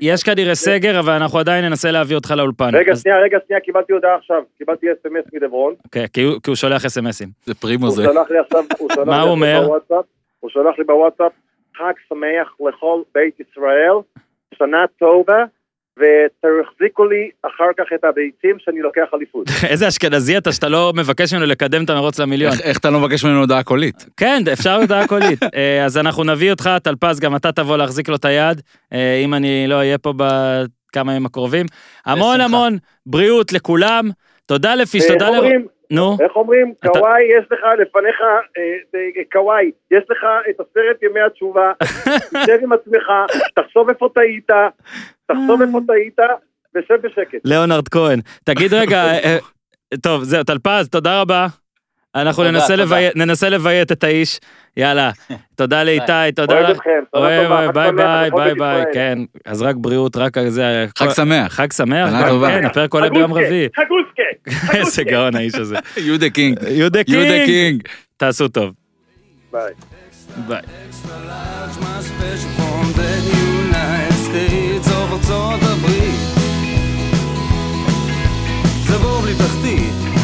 יש כנראה סגר, אבל אנחנו עדיין ננסה להביא אותך לאולפן. רגע, אז- שנייה, רגע, שנייה, קיבלתי הודעה עכשיו. קיבלתי אס.אם.אס מדברון. כן, כי הוא- כי הוא שולח אס.אם.אסים. זה פרימו הוא זה. שלח לי עכשיו, הוא שלח מה לי הוא עכשיו אומר? בוואטסאפ, הוא שלח לי בוואטסאפ, חג שמח לכל בית ישראל, שנה טובה, ותחזיקו לי אחר כך את הביצים שאני לוקח אליפות. איזה אשכנזי אתה שאתה לא מבקש ממנו לקדם את המרוץ למיליון. איך- איך אתה לא מבקש ממנו הודעה קולית? כן, אפשר הודעה קולית. אה, אז אנחנו נביא אותך, טלפז, גם אתה תבוא להחזיק לו את היד, אה, אם אני לא אהיה פה בכמה ימים הקרובים. המון. המון בריאות לכולם. תודה לפיש, אה, תודה איך ל... נו, איך אומרים? אתה- קוואי, יש לך לפניך, אה, אה, קוואי, יש לך את עשרת ימי התשובה, תשב עם עצמך, תחשוב איפה טעית, תחשוב איפה טעית, ושב בשקט. ליאונרד כהן. תגיד רגע, אה, אה, טוב, זהו, טלפז, תודה רבה. אנחנו תודה, ננסה תודה. לביית- ננסה לביית את האיש. יאללה, תודה לאיתי, תודה. אוהב אתכם, שנה אוהב, טובה, אוהב, חג ביי ביי, ביי ביי. כן. אז רק בריאות, רק זה. חג שמח. חג שמח, טובה. כן, הפרק עולה ביום רביעי. חגוסקה, איזה גאון האיש הזה. יהודה קינג. יהודה קינג. קינג. תעשו טוב. ביי. ביי. זה בור בלי תחתית,